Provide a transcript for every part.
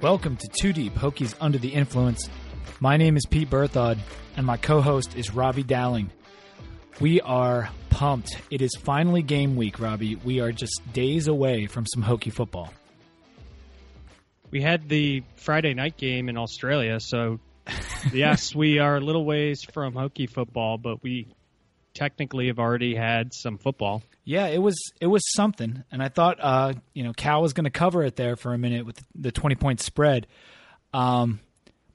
Welcome to Two Deep Hokies Under the Influence. My name is Pete Berthod, and my co host is Robbie Dowling. We are pumped. It is finally game week, Robbie. We are just days away from some Hokie football. We had the Friday night game in Australia, so yes, we are a little ways from Hokie football, but we technically have already had some football. Yeah, it was it was something, and I thought uh, you know Cal was going to cover it there for a minute with the twenty point spread. Um,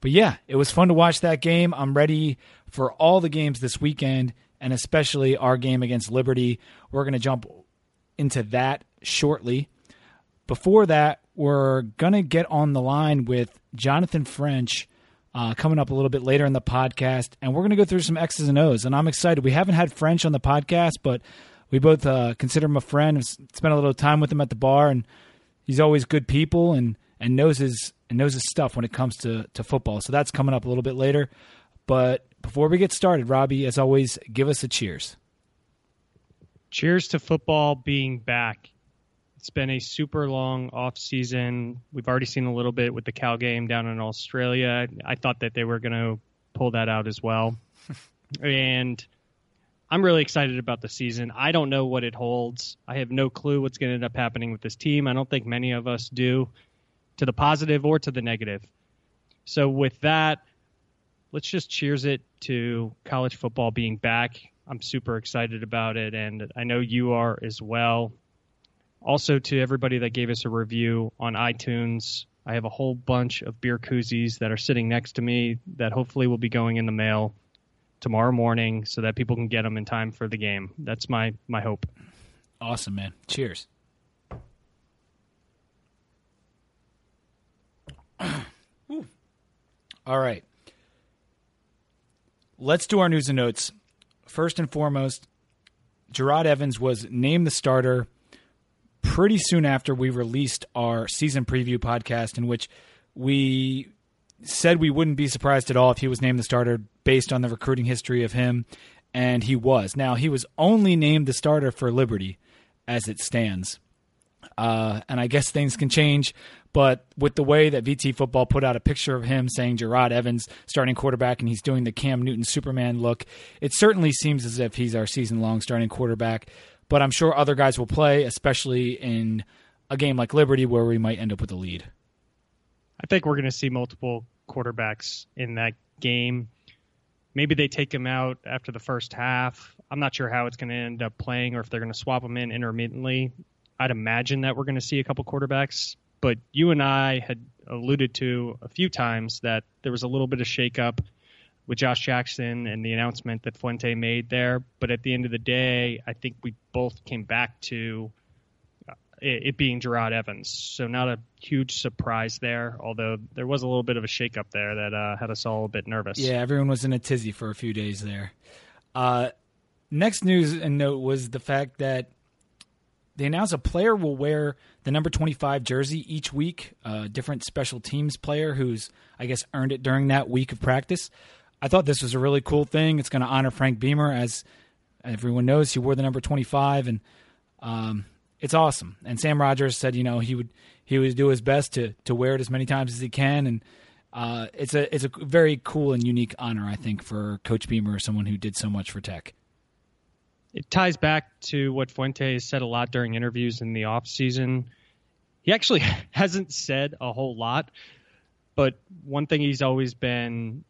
but yeah, it was fun to watch that game. I'm ready for all the games this weekend, and especially our game against Liberty. We're going to jump into that shortly. Before that, we're going to get on the line with Jonathan French. Uh, coming up a little bit later in the podcast, and we're going to go through some X's and O's. And I'm excited. We haven't had French on the podcast, but we both uh, consider him a friend. Spent a little time with him at the bar, and he's always good people and and knows his and knows his stuff when it comes to to football. So that's coming up a little bit later. But before we get started, Robbie, as always, give us a cheers. Cheers to football being back. It's been a super long off season. We've already seen a little bit with the Cal game down in Australia. I thought that they were going to pull that out as well. and I'm really excited about the season. I don't know what it holds. I have no clue what's going to end up happening with this team. I don't think many of us do, to the positive or to the negative. So, with that, let's just cheers it to college football being back. I'm super excited about it, and I know you are as well. Also, to everybody that gave us a review on iTunes, I have a whole bunch of beer koozies that are sitting next to me that hopefully will be going in the mail tomorrow morning so that people can get them in time for the game. That's my my hope. Awesome, man. Cheers. All right. Let's do our news and notes. First and foremost, Jerod Evans was named the starter pretty soon after we released our season preview podcast, in which we said we wouldn't be surprised at all if he was named the starter based on the recruiting history of him, and he was. Now, he was only named the starter for Liberty as it stands. Uh, and I guess things can change, but with the way that VT football put out a picture of him saying Jerod Evans starting quarterback and he's doing the Cam Newton Superman look, it certainly seems as if he's our season long starting quarterback. But I'm sure other guys will play, especially in a game like Liberty where we might end up with a lead. I think we're going to see multiple quarterbacks in that game. Maybe they take him out after the first half. I'm not sure how it's going to end up playing or if they're going to swap him in intermittently. I'd imagine that we're going to see a couple quarterbacks, but you and I had alluded to a few times that there was a little bit of shakeup with Josh Jackson and the announcement that Fuente made there. But at the end of the day, I think we both came back to it, being Jerod Evans. So not a huge surprise there, although there was a little bit of a shakeup there that uh, had us all a bit nervous. Yeah, everyone was in a tizzy for a few days there. Uh, next news and note was the fact that they announced a player will wear the number 25 jersey each week, a different special teams player who's, I guess, earned it during that week of practice. I thought this was a really cool thing. It's going to honor Frank Beamer, as everyone knows he wore the number 25, and um, it's awesome. And Sam Rogers said, you know, he would he would do his best to to wear it as many times as he can, and uh, it's a it's a very cool and unique honor, I think, for Coach Beamer, someone who did so much for Tech. It ties back to what Fuente has said a lot during interviews in the off season. He actually hasn't said a whole lot, but one thing he's always been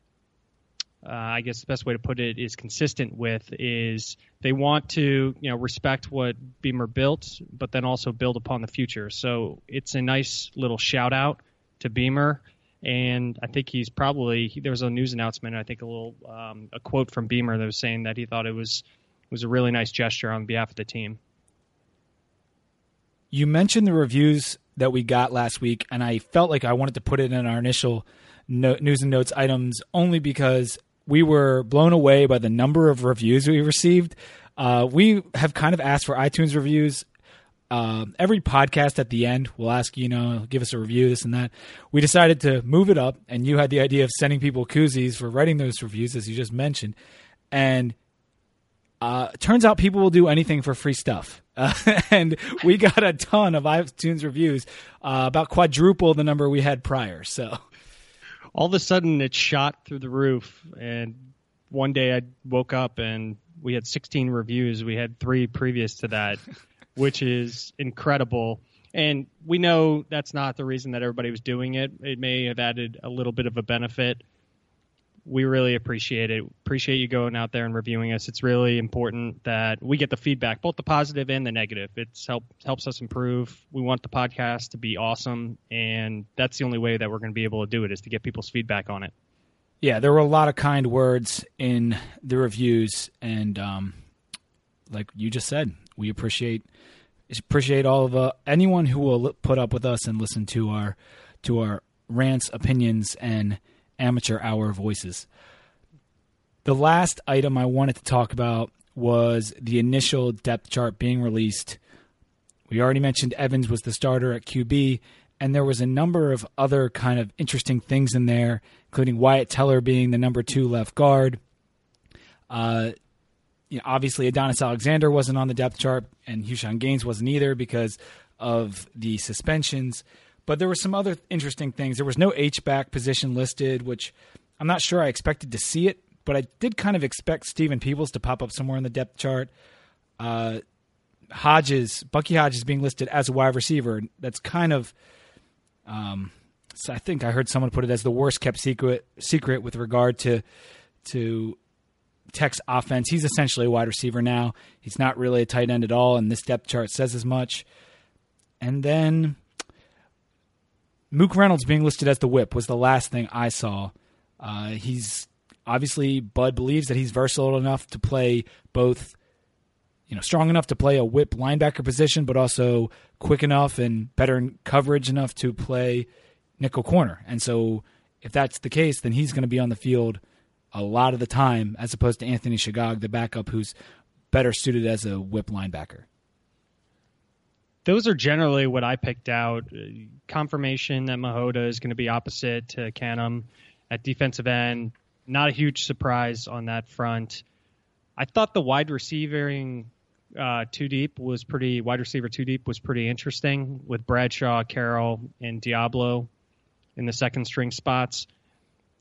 uh, I guess the best way to put it is consistent with is they want to you know respect what Beamer built, but then also build upon the future. So it's a nice little shout out to Beamer, and I think he's probably there was a news announcement. I think a little um, a quote from Beamer that was saying that he thought it was was a really nice gesture on behalf of the team. You mentioned the reviews that we got last week, and I felt like I wanted to put it in our initial no, news and notes items only because we were blown away by the number of reviews we received. Uh, we have kind of asked for iTunes reviews. Uh, every podcast at the end will ask, you know, give us a review, this and that. We decided to move it up, and you had the idea of sending people koozies for writing those reviews, as you just mentioned. And Uh, turns out people will do anything for free stuff. Uh, and we got a ton of iTunes reviews, uh, about quadruple the number we had prior. So all of a sudden it shot through the roof. And one day I woke up and we had 16 reviews. We had three previous to that, which is incredible. And we know that's not the reason that everybody was doing it. It may have added a little bit of a benefit we really appreciate it. Appreciate you going out there and reviewing us. It's really important that we get the feedback, both the positive and the negative. It's help helps us improve. We want the podcast to be awesome, and that's the only way that we're going to be able to do it is to get people's feedback on it. Yeah, there were a lot of kind words in the reviews, and um, like you just said, we appreciate appreciate all of uh, anyone who will put up with us and listen to our to our rants, opinions, and amateur hour voices. The last item I wanted to talk about was the initial depth chart being released. We already mentioned Evans was the starter at QB, and there was a number of other kind of interesting things in there, including Wyatt Teller being the number two left guard. Uh, you know, obviously, Adonis Alexander wasn't on the depth chart, and Houshun Gaines wasn't either because of the suspensions. But there were some other interesting things. There was no H back position listed, which I'm not sure I expected to see it, but I did kind of expect Stephen Peoples to pop up somewhere in the depth chart. Uh, Hodges, Bucky Hodges being listed as a wide receiver. That's kind of, um, so I think I heard someone put it as the worst kept secret secret with regard to to Tech's offense. He's essentially a wide receiver now. He's not really a tight end at all, and this depth chart says as much. And then Mook Reynolds being listed as the whip was the last thing I saw. Uh, he's obviously Bud believes that he's versatile enough to play both, you know, strong enough to play a whip linebacker position, but also quick enough and better in coverage enough to play nickel corner. And so, if that's the case, then he's going to be on the field a lot of the time, as opposed to Anthony Shegog, the backup, who's better suited as a whip linebacker those are generally what I picked out. Confirmation that Mihota is going to be opposite to Ekanem at defensive end. Not a huge surprise on that front. I thought the wide receiving uh, two deep was pretty wide receiver two deep was pretty interesting with Bradshaw, Carroll, and Deablo in the second string spots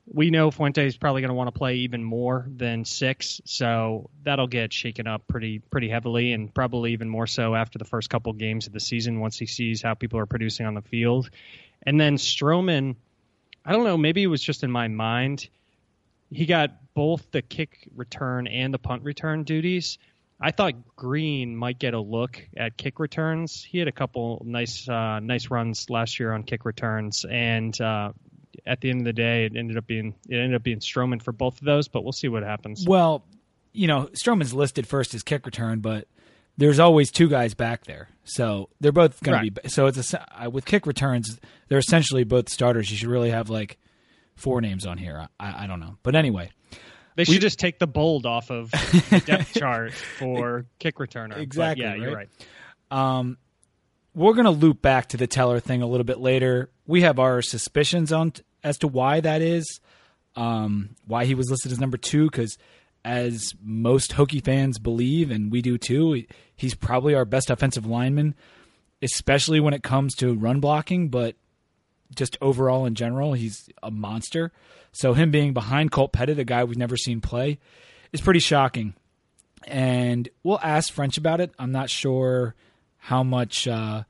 we know Fuente is probably going to want to play even more than six, so that'll get shaken up pretty pretty heavily, and probably even more so after the first couple games of the season once he sees how people are producing on the field. And then Stroman, I don't know, maybe it was just in my mind. He got both the kick return and the punt return duties. I thought Green might get a look at kick returns. He had a couple nice uh, nice runs last year on kick returns, and uh, at the end of the day, it ended up being it ended up being Stroman for both of those. But we'll see what happens. Well, you know, Stroman's listed first as kick return, but there's always two guys back there, so they're both going right. to be. So it's a, with kick returns, they're essentially both starters. You should really have like four names on here. I, I don't know, but anyway. They should we, just take the bold off of the depth chart for kick returner. Exactly. But yeah, right? you're right. Um, we're going to loop back to the Teller thing a little bit later. We have our suspicions on as to why that is, um, why he was listed as number two, because as most Hokie fans believe, and we do too, he's probably our best offensive lineman, especially when it comes to run blocking, but just overall in general, he's a monster. So him being behind Colt Pettit, a guy we've never seen play, is pretty shocking. And we'll ask French about it. I'm not sure how much uh,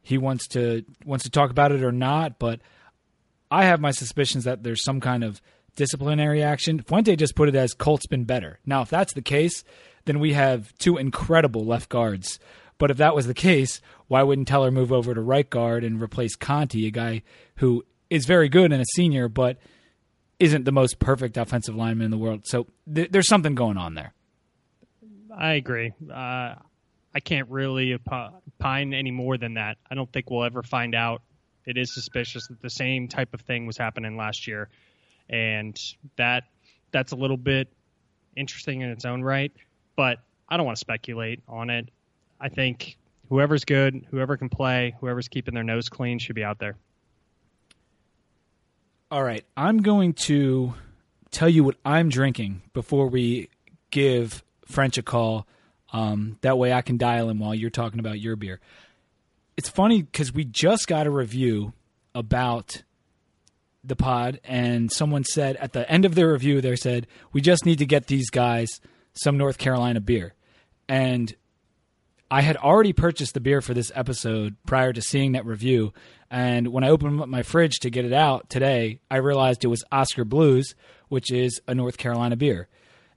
he wants to wants to talk about it or not, but I have my suspicions that there's some kind of disciplinary action. Fuente just put it as Colt's been better. Now, if that's the case, then we have two incredible left guards. But if that was the case, why wouldn't Teller move over to right guard and replace Conti, a guy who is very good and a senior, but isn't the most perfect offensive lineman in the world? So th- there's something going on there. I agree. Uh, I can't really opine any more than that. I don't think we'll ever find out it is suspicious that the same type of thing was happening last year, and that that's a little bit interesting in its own right. But I don't want to speculate on it. I think whoever's good, whoever can play, whoever's keeping their nose clean should be out there. All right, I'm going to tell you what I'm drinking before we give French a call. Um, that way I can dial in while you're talking about your beer. It's funny because we just got a review about the pod, and someone said at the end of the review, they said, We just need to get these guys some North Carolina beer. And I had already purchased the beer for this episode prior to seeing that review. And when I opened up my fridge to get it out today, I realized it was Oskar Blues, which is a North Carolina beer.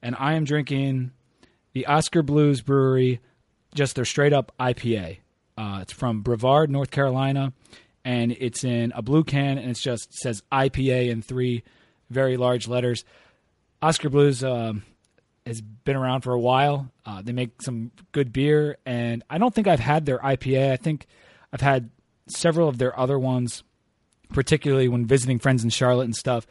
And I am drinking the Oskar Blues Brewery, just their straight up IPA. Uh, it's from Brevard, North Carolina, and it's in a blue can, and it just says IPA in three very large letters. Oskar Blues um, has been around for a while. Uh, they make some good beer, and I don't think I've had their IPA. I think I've had several of their other ones, particularly when visiting friends in Charlotte and stuff.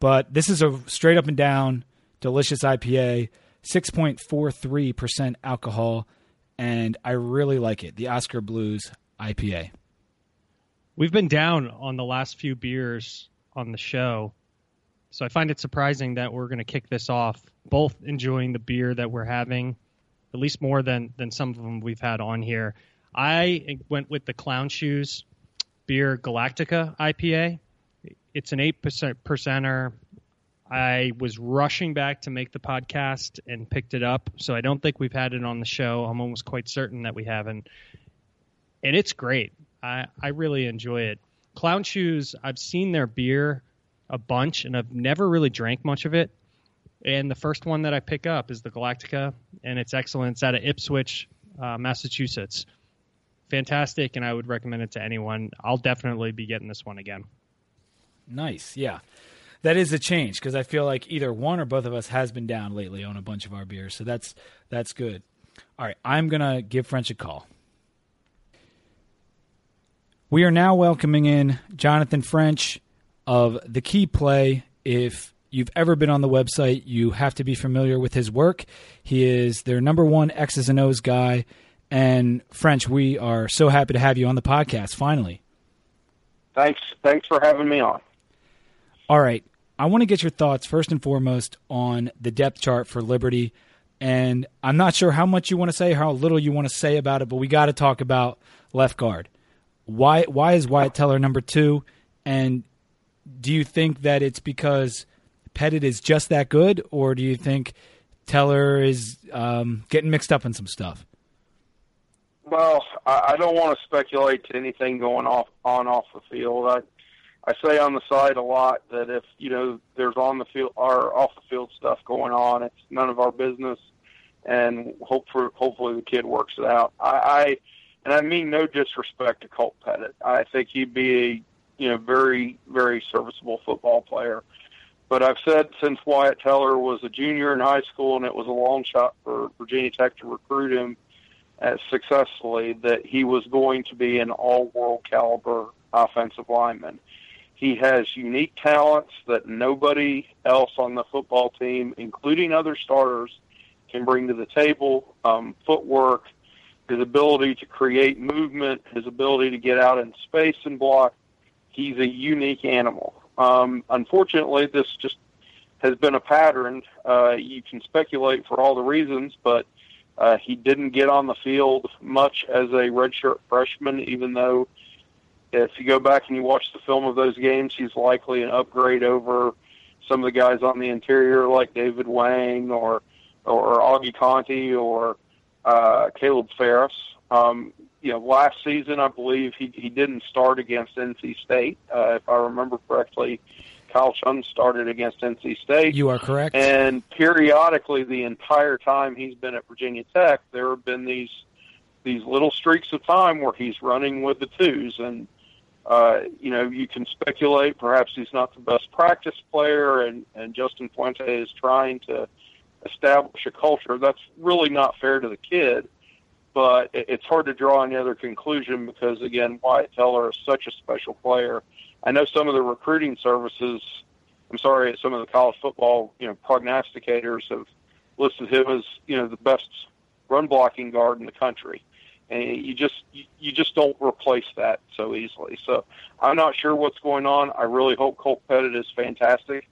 But this is a straight up and down delicious IPA, 6.43% alcohol, and I really like it. The Oskar Blues IPA. We've been down on the last few beers on the show. So I find it surprising that we're going to kick this off, both enjoying the beer that we're having, at least more than than some of them we've had on here. I went with the Clown Shoes Beer Galactica IPA. It's an eight percent percenter. I was rushing back to make the podcast and picked it up, so I don't think we've had it on the show. I'm almost quite certain that we haven't, and it's great. I I really enjoy it. Clown Shoes. I've seen their beer a bunch, and I've never really drank much of it. And the first one that I pick up is the Galactica, and it's excellent. It's out of Ipswich, uh, Massachusetts. Fantastic, and I would recommend it to anyone. I'll definitely be getting this one again. Nice, yeah. That is a change because I feel like either one or both of us has been down lately on a bunch of our beers, so that's that's good. All right, I'm gonna give French a call. We are now welcoming in Jonathan French of the Key Play. If you've ever been on the website, you have to be familiar with his work. He is their number one X's and O's guy. And French, we are so happy to have you on the podcast finally. Thanks. Thanks for having me on. All right. I want to get your thoughts first and foremost on the depth chart for Liberty. And I'm not sure how much you want to say, how little you want to say about it, but we got to talk about left guard. Why why is Wyatt Teller number two? And do you think that it's because Pettit is just that good, or do you think Teller is um, getting mixed up in some stuff? Well, I don't want to speculate to anything going off on off the field. I I say on the side a lot that if you know there's on the field or off the field stuff going on, it's none of our business, and hope for hopefully the kid works it out. I, I and I mean no disrespect to Colt Pettit. I think he'd be a you know, very, very serviceable football player. But I've said since Wyatt Teller was a junior in high school and it was a long shot for Virginia Tech to recruit him as successfully that he was going to be an all world caliber offensive lineman. He has unique talents that nobody else on the football team, including other starters, can bring to the table. Um, footwork, his ability to create movement, his ability to get out in space and block he's a unique animal. Um, unfortunately, this just has been a pattern. Uh, you can speculate for all the reasons, but uh, he didn't get on the field much as a redshirt freshman, even though if you go back and you watch the film of those games, he's likely an upgrade over some of the guys on the interior like David Wang or or Augie Conti or uh, Caleb Farris. Um, you know, last season I believe he he didn't start against NC State. Uh, if I remember correctly, Kyle Chung started against NC State. You are correct. And periodically, the entire time he's been at Virginia Tech, there have been these these little streaks of time where he's running with the twos, and uh, you know you can speculate. Perhaps he's not the best practice player, and and Justin Fuente is trying to establish a culture. That's really not fair to the kid but it's hard to draw any other conclusion because again, Wyatt Teller is such a special player. I know some of the recruiting services. I'm sorry, some of the college football, you know, prognosticators have listed him as you know the best run blocking guard in the country, and you just you just don't replace that so easily. So I'm not sure what's going on. I really hope Colt Pettit is fantastic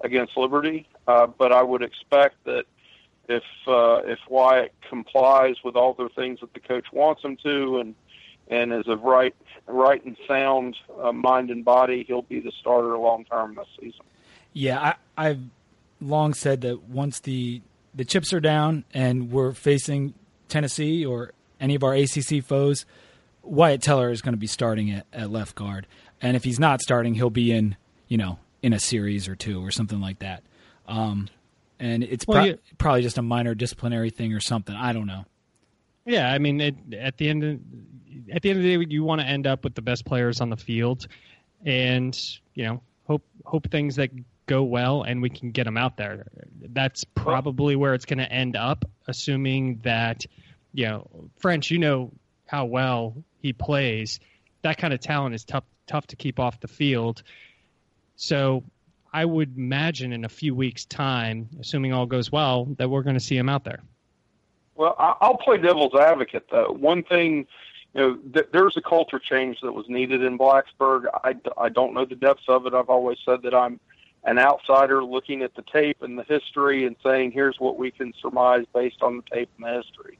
against Liberty, uh, but I would expect that if uh, if Wyatt complies with all the things that the coach wants him to, and and is of right right and sound uh, mind and body, he'll be the starter long term this season. Yeah, I, I've long said that once the the chips are down and we're facing Tennessee or any of our ACC foes, Wyatt Teller is going to be starting at, at left guard, and if he's not starting, he'll be in you know in a series or two or something like that. Um, and it's well, pro- yeah. probably just a minor disciplinary thing or something. I don't know. Yeah, I mean, it, at the end of, at the end of the day, you want to end up with the best players on the field, and you know, hope hope things that go well and we can get them out there. That's probably where it's going to end up, assuming that you know French. You know how well he plays. That kind of talent is tough tough to keep off the field. So I would imagine in a few weeks' time, assuming all goes well, that we're going to see him out there. Well, I'll play devil's advocate though. One thing, you know, th- there's a culture change that was needed in Blacksburg. I, I don't know the depths of it. I've always said that I'm an outsider looking at the tape and the history and saying, here's what we can surmise based on the tape and the history.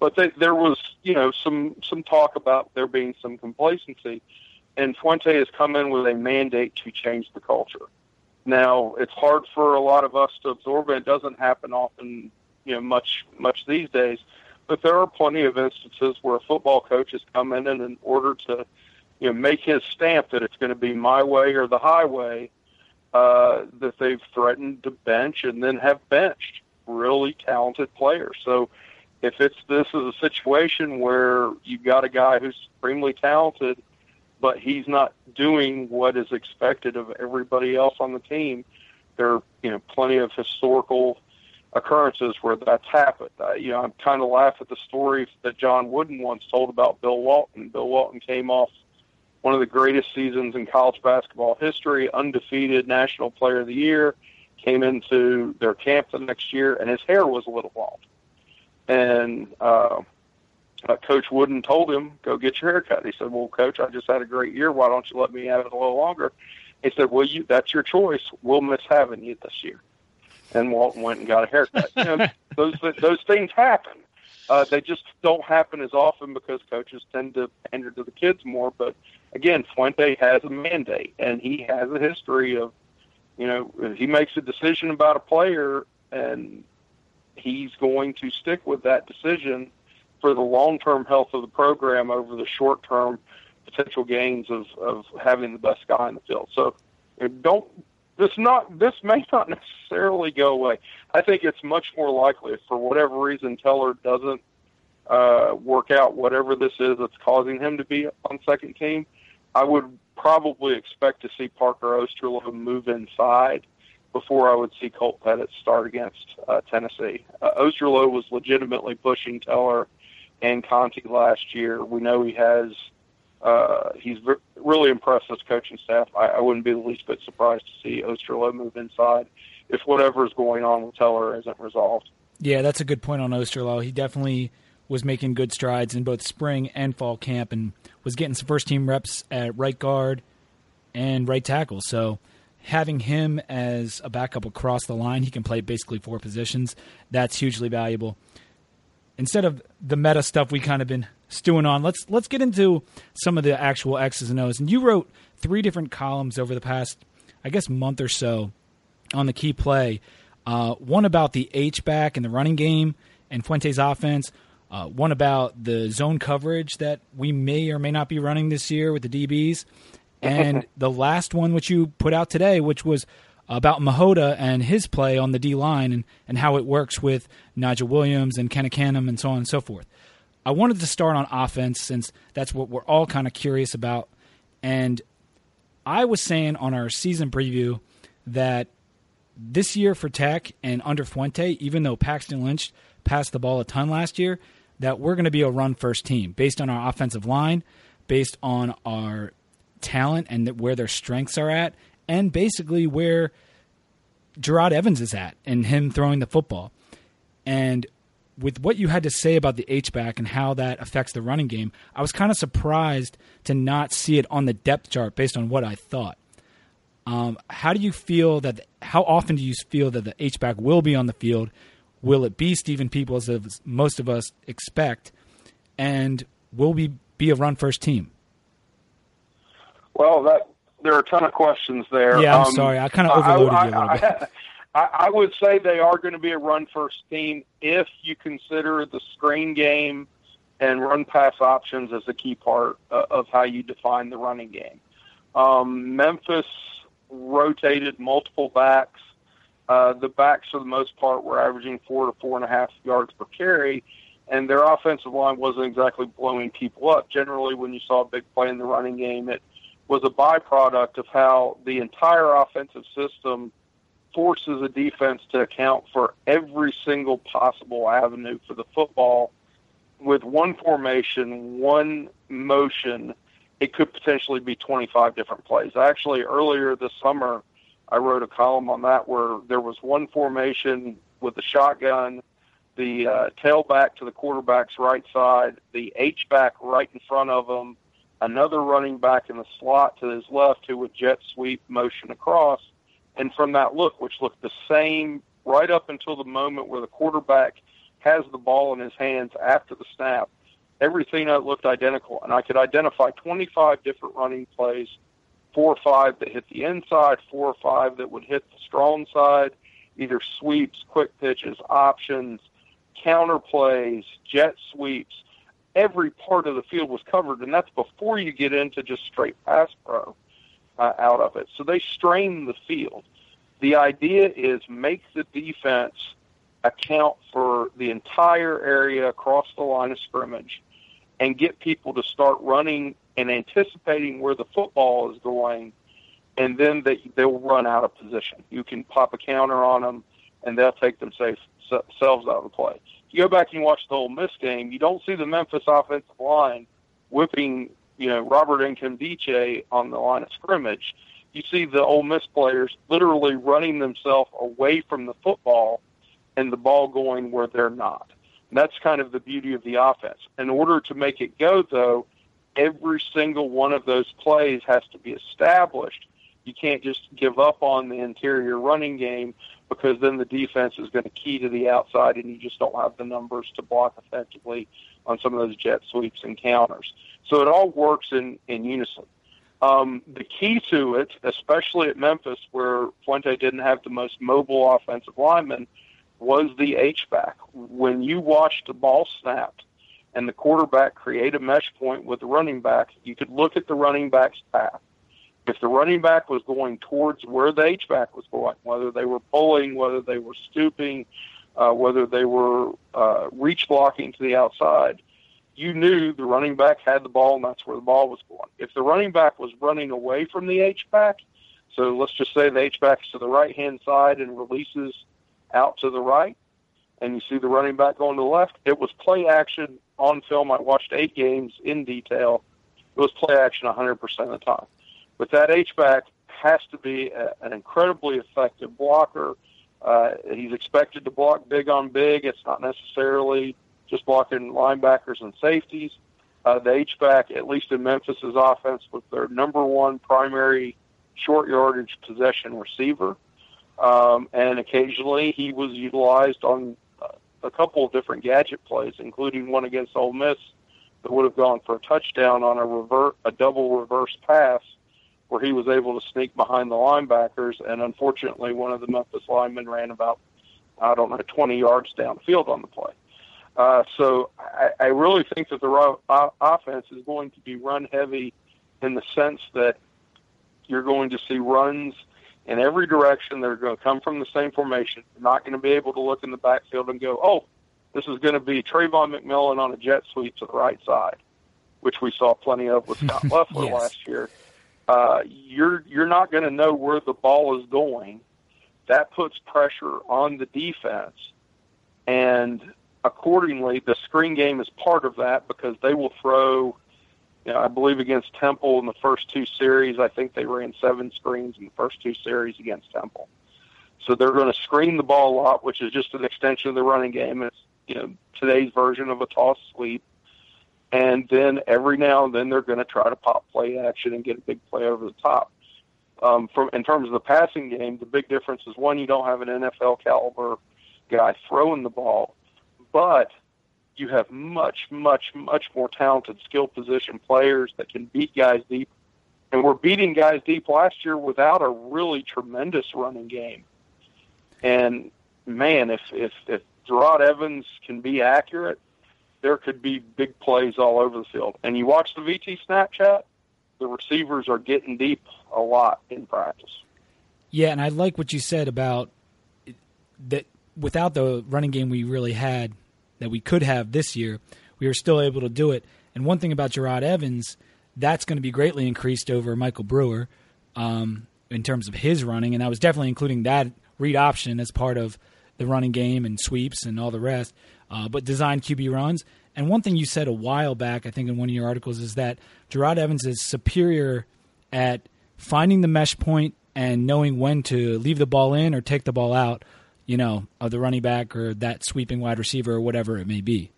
But th- there was, you know, some some talk about there being some complacency, and Fuente has come in with a mandate to change the culture. Now, it's hard for a lot of us to absorb, it doesn't happen often, you know, much much these days. But there are plenty of instances where a football coach has come in and in order to, you know, make his stamp that it's going to be my way or the highway, uh, that they've threatened to bench and then have benched really talented players. So if it's this is a situation where you've got a guy who's supremely talented – but he's not doing what is expected of everybody else on the team. There are you know plenty of historical occurrences where that's happened. Uh, you know, I'm kind of laugh at the story that John Wooden once told about Bill Walton. Bill Walton came off one of the greatest seasons in college basketball history, undefeated National Player of the Year, came into their camp the next year, and his hair was a little bald. And uh, uh, Coach Wooden told him, "Go get your hair cut." He said, "Well, Coach, I just had a great year. Why don't you let me have it a little longer?" He said, "Well, you that's your choice. We'll miss having you this year." And Walton went and got a haircut. you know, those those things happen. Uh, they just don't happen as often because coaches tend to pander to the kids more. But again, Fuente has a mandate, and he has a history of, you know, if he makes a decision about a player, and he's going to stick with that decision for the long term health of the program over the short term potential gains of, of having the best guy in the field. So don't this not this may not necessarily go away. I think it's much more likely if for whatever reason Teller doesn't uh, work out whatever this is that's causing him to be on second team, I would probably expect to see Parker Osterloh move inside before I would see Colt Pettit start against uh, Tennessee. Uh, Osterloh was legitimately pushing Teller and Conti last year. We know he has. Uh, he's really impressed his coaching staff. I, I wouldn't be the least bit surprised to see Osterloh move inside if whatever is going on with Teller isn't resolved. Yeah, that's a good point on Osterloh. He definitely was making good strides in both spring and fall camp and was getting some first team reps at right guard and right tackle. So having him as a backup across the line, he can play basically four positions. That's hugely valuable instead of the meta stuff we kind of been stewing on, let's let's get into some of the actual X's and O's. And you wrote three different columns over the past, I guess, month or so on the key play. Uh, one about the H back and the running game and Fuente's offense. Uh, one about the zone coverage that we may or may not be running this year with the DBs. And the last one, which you put out today, which was about Mihota and his play on the D line and, and how it works with Nigel Williams and Ken Ekanem and so on and so forth. I wanted to start on offense since that's what we're all kind of curious about. And I was saying on our season preview that this year for Tech and under Fuente, even though Paxton Lynch passed the ball a ton last year, that we're going to be a run first team based on our offensive line, based on our talent and where their strengths are at, and basically where Jerod Evans is at and him throwing the football. And with what you had to say about the H back and how that affects the running game, I was kind of surprised to not see it on the depth chart based on what I thought. Um, how do you feel that? How often do you feel that the H back will be on the field? Will it be Stephen Peoples as most of us expect? And will we be a run first team? Well, that there are a ton of questions there. Yeah, I'm um, sorry. I kind of overloaded I, you a little bit. I, I would say they are going to be a run first team if you consider the screen game and run pass options as a key part of how you define the running game. Um, Memphis rotated multiple backs. Uh, the backs, for the most part, were averaging four to four and a half yards per carry, and their offensive line wasn't exactly blowing people up. Generally, when you saw a big play in the running game, it was a byproduct of how the entire offensive system forces a defense to account for every single possible avenue for the football with one formation, one motion, it could potentially be 25 different plays. Actually, earlier this summer, I wrote a column on that where there was one formation with the shotgun, the uh, tailback to the quarterback's right side, the H back right in front of him, another running back in the slot to his left who would jet sweep motion across. And from that look, which looked the same right up until the moment where the quarterback has the ball in his hands after the snap, everything looked identical. And I could identify 25 different running plays, four or five that hit the inside, four or five that would hit the strong side, either sweeps, quick pitches, options, counter plays, jet sweeps. Every part of the field was covered, and that's before you get into just straight pass pro uh, out of it. So they strain the field. The idea is make the defense account for the entire area across the line of scrimmage and get people to start running and anticipating where the football is going, and then they, they'll run out of position. You can pop a counter on them, and they'll take themselves out of the play. You go back and watch the Ole Miss game, you don't see the Memphis offensive line whipping, you know, Robert Nkemdiche on the line of scrimmage. You see the Ole Miss players literally running themselves away from the football – and the ball going where they're not. And that's kind of the beauty of the offense. In order to make it go, though, every single one of those plays has to be established. You can't just give up on the interior running game because then the defense is going to key to the outside and you just don't have the numbers to block effectively on some of those jet sweeps and counters. So it all works in, in unison. Um, the key to it, especially at Memphis, where Fuente didn't have the most mobile offensive lineman, was the H-back. When you watched the ball snapped and the quarterback create a mesh point with the running back, you could look at the running back's path. If the running back was going towards where the H-back was going, whether they were pulling, whether they were stooping, uh, whether they were uh, reach blocking to the outside, you knew the running back had the ball and that's where the ball was going. If the running back was running away from the H-back, so let's just say the H-back is to the right-hand side and releases – out to the right, and you see the running back going to the left. It was play action on film. I watched eight games in detail. It was play action 100% of the time. But that H-back has to be a, an incredibly effective blocker. Uh, he's expected to block big on big. It's not necessarily just blocking linebackers and safeties. Uh, the H-back, at least in Memphis's offense, was their number one primary short yardage possession receiver. Um, and occasionally he was utilized on a couple of different gadget plays, including one against Ole Miss that would have gone for a touchdown on a revert, a double reverse pass, where he was able to sneak behind the linebackers. And unfortunately, one of the Memphis linemen ran about, I don't know, 20 yards downfield on the play. Uh, so I, I really think that the ro- offense is going to be run heavy in the sense that you're going to see runs – in every direction. They're going to come from the same formation. They're not going to be able to look in the backfield and go, oh, this is going to be Travon McMillan on a jet sweep to the right side, which we saw plenty of with Scott Loeffler yes. last year. Uh, you're you're not going to know where the ball is going. That puts pressure on the defense, and accordingly, the screen game is part of that because they will throw you know, I believe against Temple in the first two series, I think they ran seven screens in the first two series against Temple. So they're going to screen the ball a lot, which is just an extension of the running game. It's you know today's version of a toss sweep. And then every now and then they're going to try to pop play action and get a big play over the top. Um, from in terms of the passing game, the big difference is one, you don't have an NFL caliber guy throwing the ball, but you have much, much, much more talented skill position players that can beat guys deep. And we're beating guys deep last year without a really tremendous running game. And man, if if if Jerod Evans can be accurate, there could be big plays all over the field. And you watch the VT Snapchat, the receivers are getting deep a lot in practice. Yeah, and I like what you said about that. Without the running game we really had, that we could have this year, we were still able to do it. And one thing about Jerod Evans, that's going to be greatly increased over Michael Brewer um, in terms of his running, and I was definitely including that read option as part of the running game and sweeps and all the rest. Uh, but design QB runs. And one thing you said a while back, I think in one of your articles, is that Jerod Evans is superior at finding the mesh point and knowing when to leave the ball in or take the ball out, you know, of the running back or that sweeping wide receiver or whatever it may be.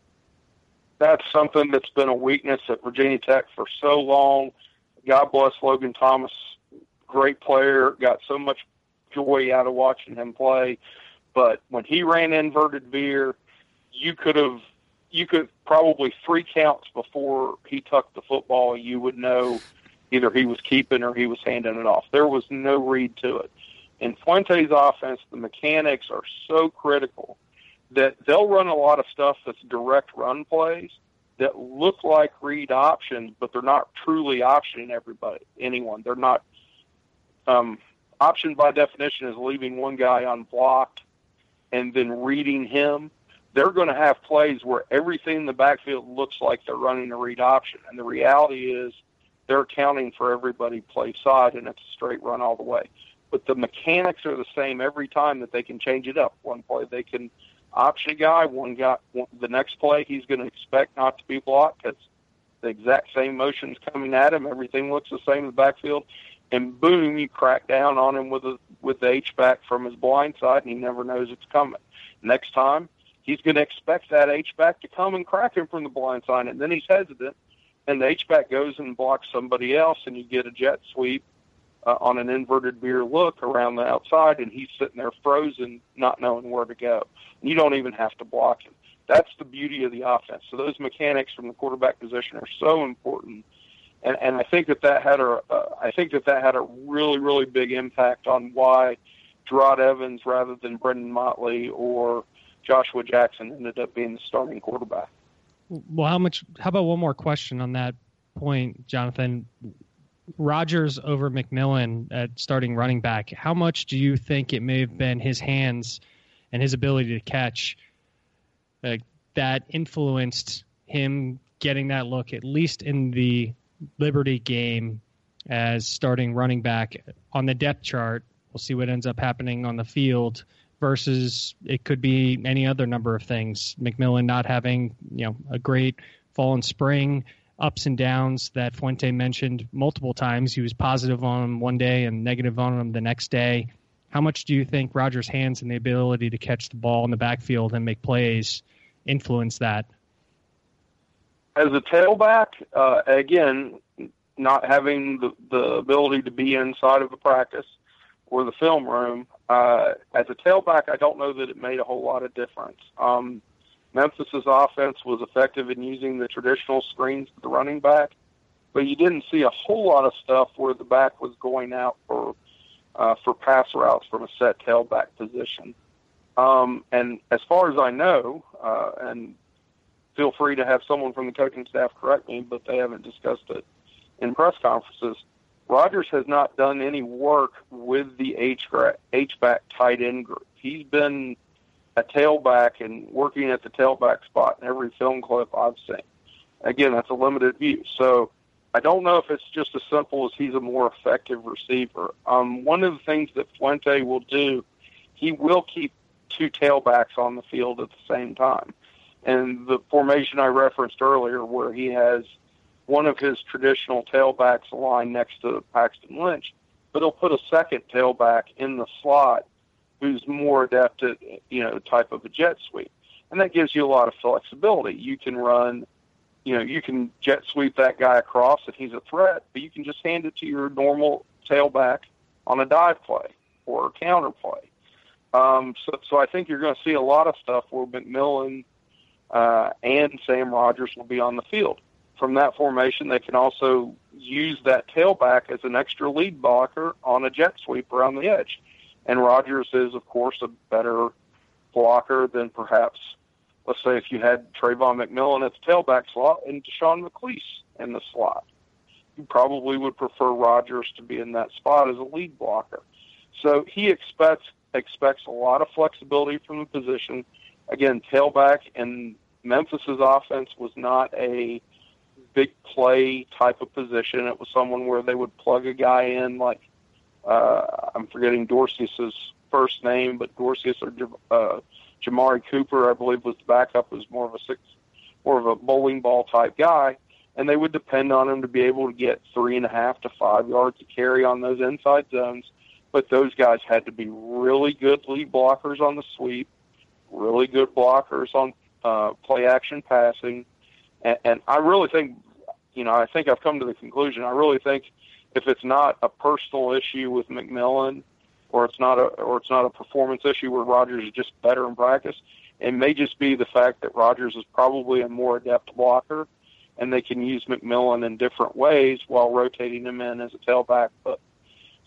That's something that's been a weakness at Virginia Tech for so long. God bless Logan Thomas, great player, got so much joy out of watching him play. But when he ran inverted veer, you could have you could probably three counts before he tucked the football, you would know either he was keeping or he was handing it off. There was no read to it. In Fuente's offense, the mechanics are so critical that they'll run a lot of stuff that's direct run plays that look like read options, but they're not truly optioning everybody, anyone. They're not um, option by definition is leaving one guy unblocked and then reading him. They're going to have plays where everything in the backfield looks like they're running a read option, and the reality is they're accounting for everybody play side, and it's a straight run all the way. But the mechanics are the same every time that they can change it up. One play they can option a guy, one guy, the next play he's going to expect not to be blocked because the exact same motion's coming at him. Everything looks the same in the backfield, and boom, you crack down on him with a with the H back from his blind side, and he never knows it's coming. Next time, he's going to expect that H back to come and crack him from the blind side, and then he's hesitant, and the H back goes and blocks somebody else, and you get a jet sweep uh, on an inverted veer look around the outside, and he's sitting there frozen, not knowing where to go. And you don't even have to block him. That's the beauty of the offense. So those mechanics from the quarterback position are so important and and I think that that had a uh, I think that that had a really really big impact on why Jerod Evans rather than Brenden Motley or Joshua Jackson ended up being the starting quarterback. Well, how much? How about one more question on that point, Jonathan? Rogers over McMillan at starting running back. How much do you think it may have been his hands and his ability to catch uh, that influenced him getting that look, at least in the Liberty game as starting running back on the depth chart. We'll see what ends up happening on the field versus it could be any other number of things. McMillan not having, you know, a great fall and spring, ups and downs that Fuente mentioned multiple times. He was positive on him one day and negative on him the next day. How much do you think Rogers' hands and the ability to catch the ball in the backfield and make plays influence that? as a tailback, uh, again, not having the, the ability to be inside of the practice or the film room, uh, as a tailback, I don't know that it made a whole lot of difference. Um, Memphis's offense was effective in using the traditional screens the running back, but you didn't see a whole lot of stuff where the back was going out for uh, for pass routes from a set tailback position. Um, and as far as I know, uh, and feel free to have someone from the coaching staff correct me, but they haven't discussed it in press conferences. Rogers has not done any work with the H back tight end group. He's been a tailback and working at the tailback spot in every film clip I've seen. Again, that's a limited view. So I don't know if it's just as simple as he's a more effective receiver. Um, one of the things that Fuente will do, he will keep two tailbacks on the field at the same time and the formation I referenced earlier, where he has one of his traditional tailbacks aligned next to Paxton Lynch, but he'll put a second tailback in the slot who's more adept at, you know, the type of a jet sweep. And that gives you a lot of flexibility. You can run, you know, you can jet sweep that guy across if he's a threat, but you can just hand it to your normal tailback on a dive play or a counter play. Um, so, so I think you're going to see a lot of stuff where McMillan uh, and Sam Rogers will be on the field. From that formation, they can also use that tailback as an extra lead blocker on a jet sweep around the edge. And Rogers is, of course, a better blocker than perhaps, let's say, if you had Travon McMillan at the tailback slot and Deshaun McClease in the slot. You probably would prefer Rogers to be in that spot as a lead blocker. So he expects expects a lot of flexibility from the position. Again, tailback and Memphis's offense was not a big play type of position. It was someone where they would plug a guy in like uh, I'm forgetting Dorceus's first name, but Dorceus or uh, Jamari Cooper, I believe, was the backup, was more of a six, more of a bowling ball type guy, and they would depend on him to be able to get three and a half to five yards to carry on those inside zones. But those guys had to be really good lead blockers on the sweep, really good blockers on uh, play action passing, and, and I really think, you know, I think I've come to the conclusion. I really think if it's not a personal issue with McMillan, or it's not a or it's not a performance issue where Rogers is just better in practice, it may just be the fact that Rogers is probably a more adept blocker, and they can use McMillan in different ways while rotating him in as a tailback, but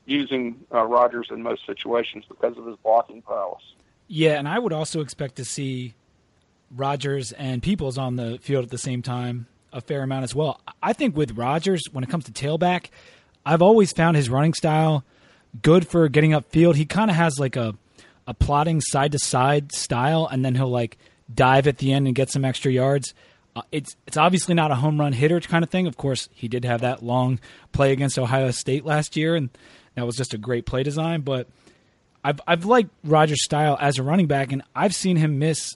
using uh, Rogers in most situations because of his blocking prowess. Yeah, and I would also expect to see Rogers and Peoples on the field at the same time a fair amount as well. I think with Rogers, when it comes to tailback, I've always found his running style good for getting upfield. He kind of has like a a plotting side to side style, and then he'll like dive at the end and get some extra yards. Uh, it's it's obviously not a home run hitter kind of thing. Of course, he did have that long play against Ohio State last year, and that was just a great play design. But I've I've liked Rogers' style as a running back, and I've seen him miss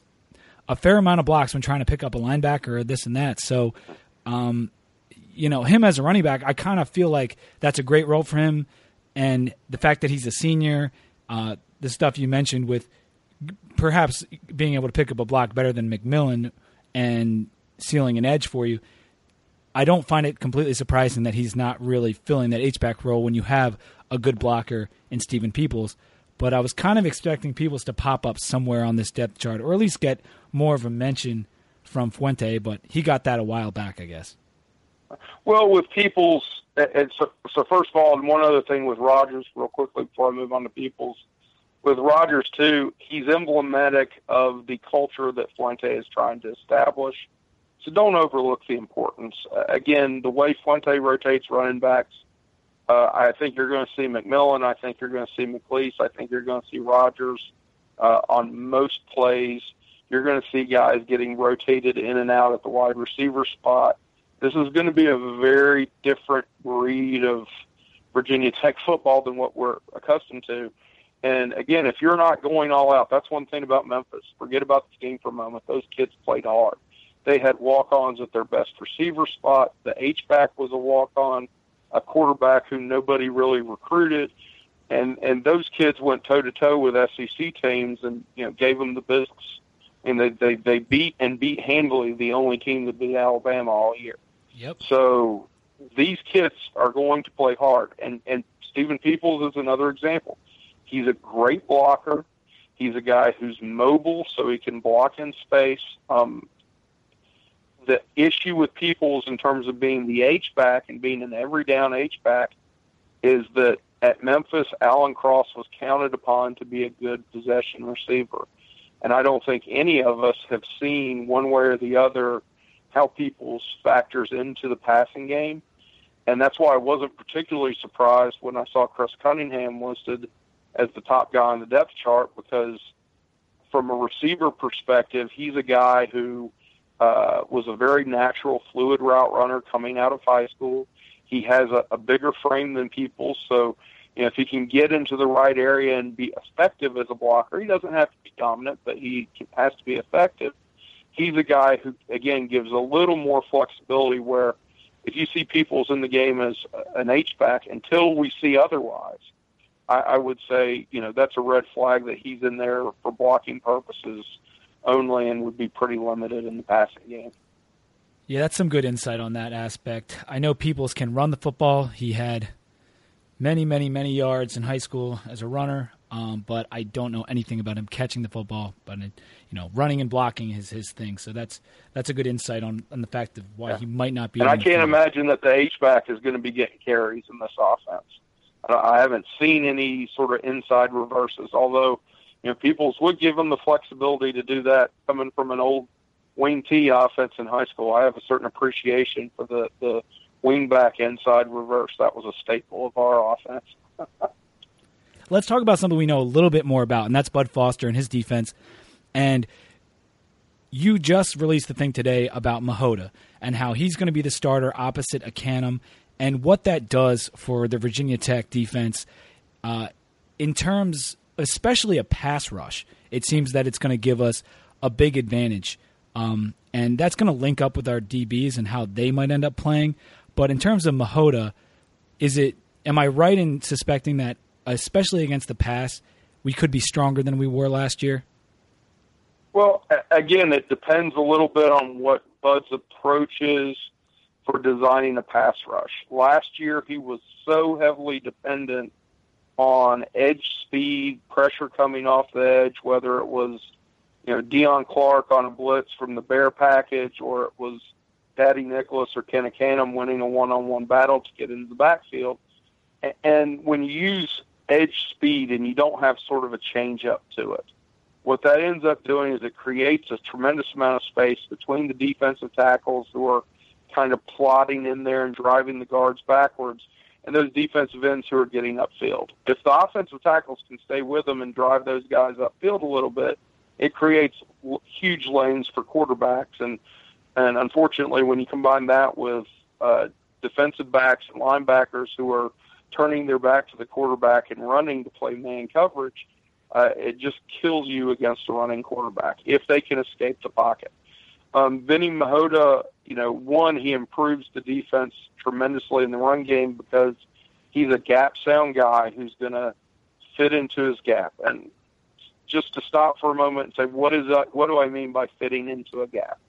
a fair amount of blocks when trying to pick up a linebacker or this and that. So, um, you know, him as a running back, I kind of feel like that's a great role for him. And the fact that he's a senior, uh, the stuff you mentioned with perhaps being able to pick up a block better than McMillan and sealing an edge for you, I don't find it completely surprising that he's not really filling that H-back role when you have a good blocker in Stephen Peoples. But I was kind of expecting Peoples to pop up somewhere on this depth chart, or at least get more of a mention from Fuente, but he got that a while back, I guess. Well, with Peoples, and so, so first of all, and one other thing with Rogers, real quickly before I move on to Peoples, with Rogers too, he's emblematic of the culture that Fuente is trying to establish. So don't overlook the importance. Uh, again, the way Fuente rotates running backs, uh, I think you're going to see McMillan. I think you're going to see McClease. I think you're going to see Rogers uh, on most plays. You're going to see guys getting rotated in and out at the wide receiver spot. This is going to be a very different breed of Virginia Tech football than what we're accustomed to. And again, if you're not going all out, that's one thing about Memphis. Forget about the game for a moment. Those kids played hard. They had walk-ons at their best receiver spot. The H-back was a walk-on, a quarterback who nobody really recruited. And and those kids went toe to toe with SEC teams and you know gave them the business. And they, they they beat and beat handily the only team that beat Alabama all year. Yep. So these kids are going to play hard, and and Stephen Peoples is another example. He's a great blocker. He's a guy who's mobile, so he can block in space. Um, the issue with Peoples in terms of being the H back and being an every down H back is that at Memphis, Alan Cross was counted upon to be a good possession receiver. And I don't think any of us have seen one way or the other how Peoples factors into the passing game. And that's why I wasn't particularly surprised when I saw Chris Cunningham listed as the top guy on the depth chart because from a receiver perspective, he's a guy who uh, was a very natural, fluid route runner coming out of high school. He has a, a bigger frame than Peoples, so you know, if he can get into the right area and be effective as a blocker, he doesn't have to be dominant, but he has to be effective he's a guy who again gives a little more flexibility where if you see Peoples in the game as an H back until we see otherwise, I, I would say you know that's a red flag that he's in there for blocking purposes only and would be pretty limited in the passing game. Yeah, that's some good insight on that aspect. I know Peoples can run the football. He had many, many, many yards in high school as a runner. Um, but I don't know anything about him catching the football. But you know, running and blocking is his thing. So that's that's a good insight on, on the fact of why yeah. he might not be. And I can't imagine that the H back is going to be getting carries in this offense. I haven't seen any sort of inside reverses, although you know Peoples would give him the flexibility to do that. Coming from an old wing T offense in high school, I have a certain appreciation for the the wing back inside reverse. That was a staple of our offense. let's talk about something we know a little bit more about, and that's Bud Foster and his defense. And you just released the thing today about Mihota and how he's going to be the starter opposite Ekanem and what that does for the Virginia Tech defense uh, in terms, especially a pass rush. It seems that it's going to give us a big advantage. Um, and that's going to link up with our DBs and how they might end up playing. But in terms of Mihota, is it? Am I right in suspecting that especially against the pass, we could be stronger than we were last year? Well, again, it depends a little bit on what Bud's approach is for designing a pass rush. Last year, he was so heavily dependent on edge speed, pressure coming off the edge, whether it was you know Dion Clark on a blitz from the bear package, or it was Dadi Nicholas or Ken Ekanem winning a one-on-one battle to get into the backfield. And when you use edge speed and you don't have sort of a change up to it. What that ends up doing is it creates a tremendous amount of space between the defensive tackles who are kind of plotting in there and driving the guards backwards and those defensive ends who are getting upfield. If the offensive tackles can stay with them and drive those guys upfield a little bit, it creates huge lanes for quarterbacks. And and unfortunately, when you combine that with uh, defensive backs and linebackers who are turning their back to the quarterback and running to play man coverage, uh, it just kills you against a running quarterback if they can escape the pocket. Um, Vinny Mihota, you know, one, he improves the defense tremendously in the run game because he's a gap sound guy who's going to fit into his gap. And just to stop for a moment and say, what is that? What do I mean by fitting into a gap?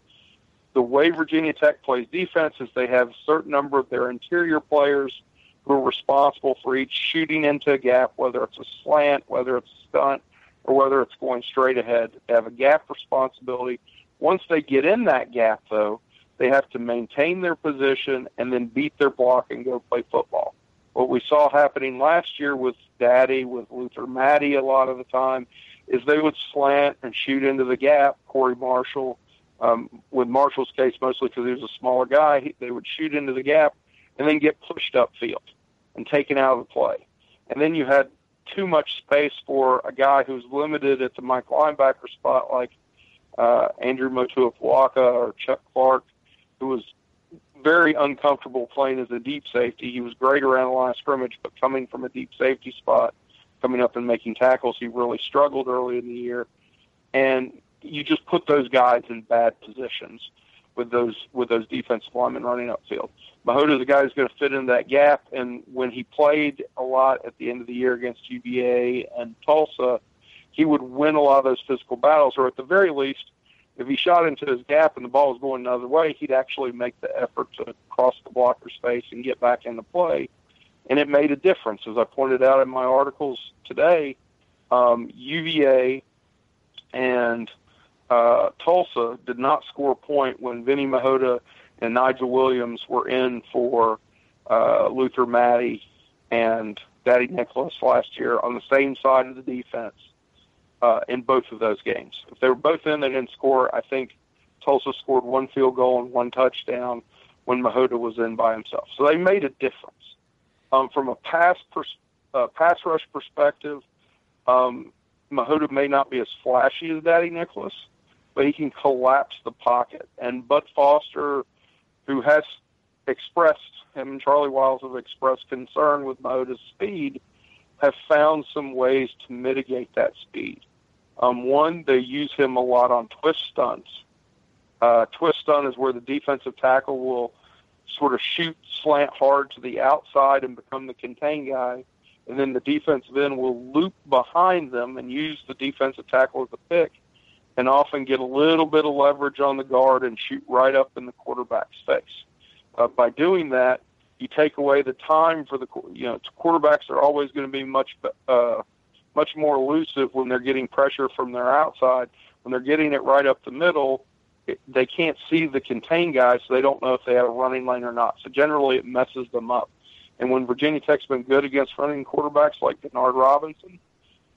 The way Virginia Tech plays defense is they have a certain number of their interior players – who are responsible for each shooting into a gap, whether it's a slant, whether it's a stunt, or whether it's going straight ahead. They have a gap responsibility. Once they get in that gap, though, they have to maintain their position and then beat their block and go play football. What we saw happening last year with Dadi, with Luther Maddy a lot of the time, is they would slant and shoot into the gap. Corey Marshall, um, with Marshall's case mostly because he was a smaller guy, he, they would shoot into the gap and then get pushed upfield and taken out of the play. And then you had too much space for a guy who's limited at the Mike linebacker spot, like uh, Andrew Motuapuaka or Chuck Clark, who was very uncomfortable playing as a deep safety. He was great around the line of scrimmage, but coming from a deep safety spot, coming up and making tackles, he really struggled early in the year. And you just put those guys in bad positions with those with those defensive linemen running upfield. Mihota's a guy who's going to fit in that gap, and when he played a lot at the end of the year against UVA and Tulsa, he would win a lot of those physical battles, or at the very least, if he shot into his gap and the ball was going another way, he'd actually make the effort to cross the blocker's face and get back into play. And it made a difference. As I pointed out in my articles today, um, UVA and uh, Tulsa did not score a point when Vinny Mihota and Nigel Williams were in for uh, Luther Maddy and Dadi Nicholas last year on the same side of the defense uh, in both of those games. If they were both in, they didn't score. I think Tulsa scored one field goal and one touchdown when Mihota was in by himself. So they made a difference. Um, from a pass pers- uh, pass rush perspective, um, Mihota may not be as flashy as Dadi Nicholas, but he can collapse the pocket. And Bud Foster, who has expressed, him and Charlie Wiles have expressed concern with Mihota's speed, have found some ways to mitigate that speed. Um, one, they use him a lot on twist stunts. Uh, twist stunt is where the defensive tackle will sort of shoot slant hard to the outside and become the contain guy, and then the defensive end will loop behind them and use the defensive tackle as a pick and often get a little bit of leverage on the guard and shoot right up in the quarterback's face. Uh, by doing that, you take away the time for the you know quarterbacks are always going to be much uh, much more elusive when they're getting pressure from their outside. When they're getting it right up the middle, it, they can't see the contained guys, so they don't know if they have a running lane or not. So generally, it messes them up. And when Virginia Tech's been good against running quarterbacks like Denard Robinson,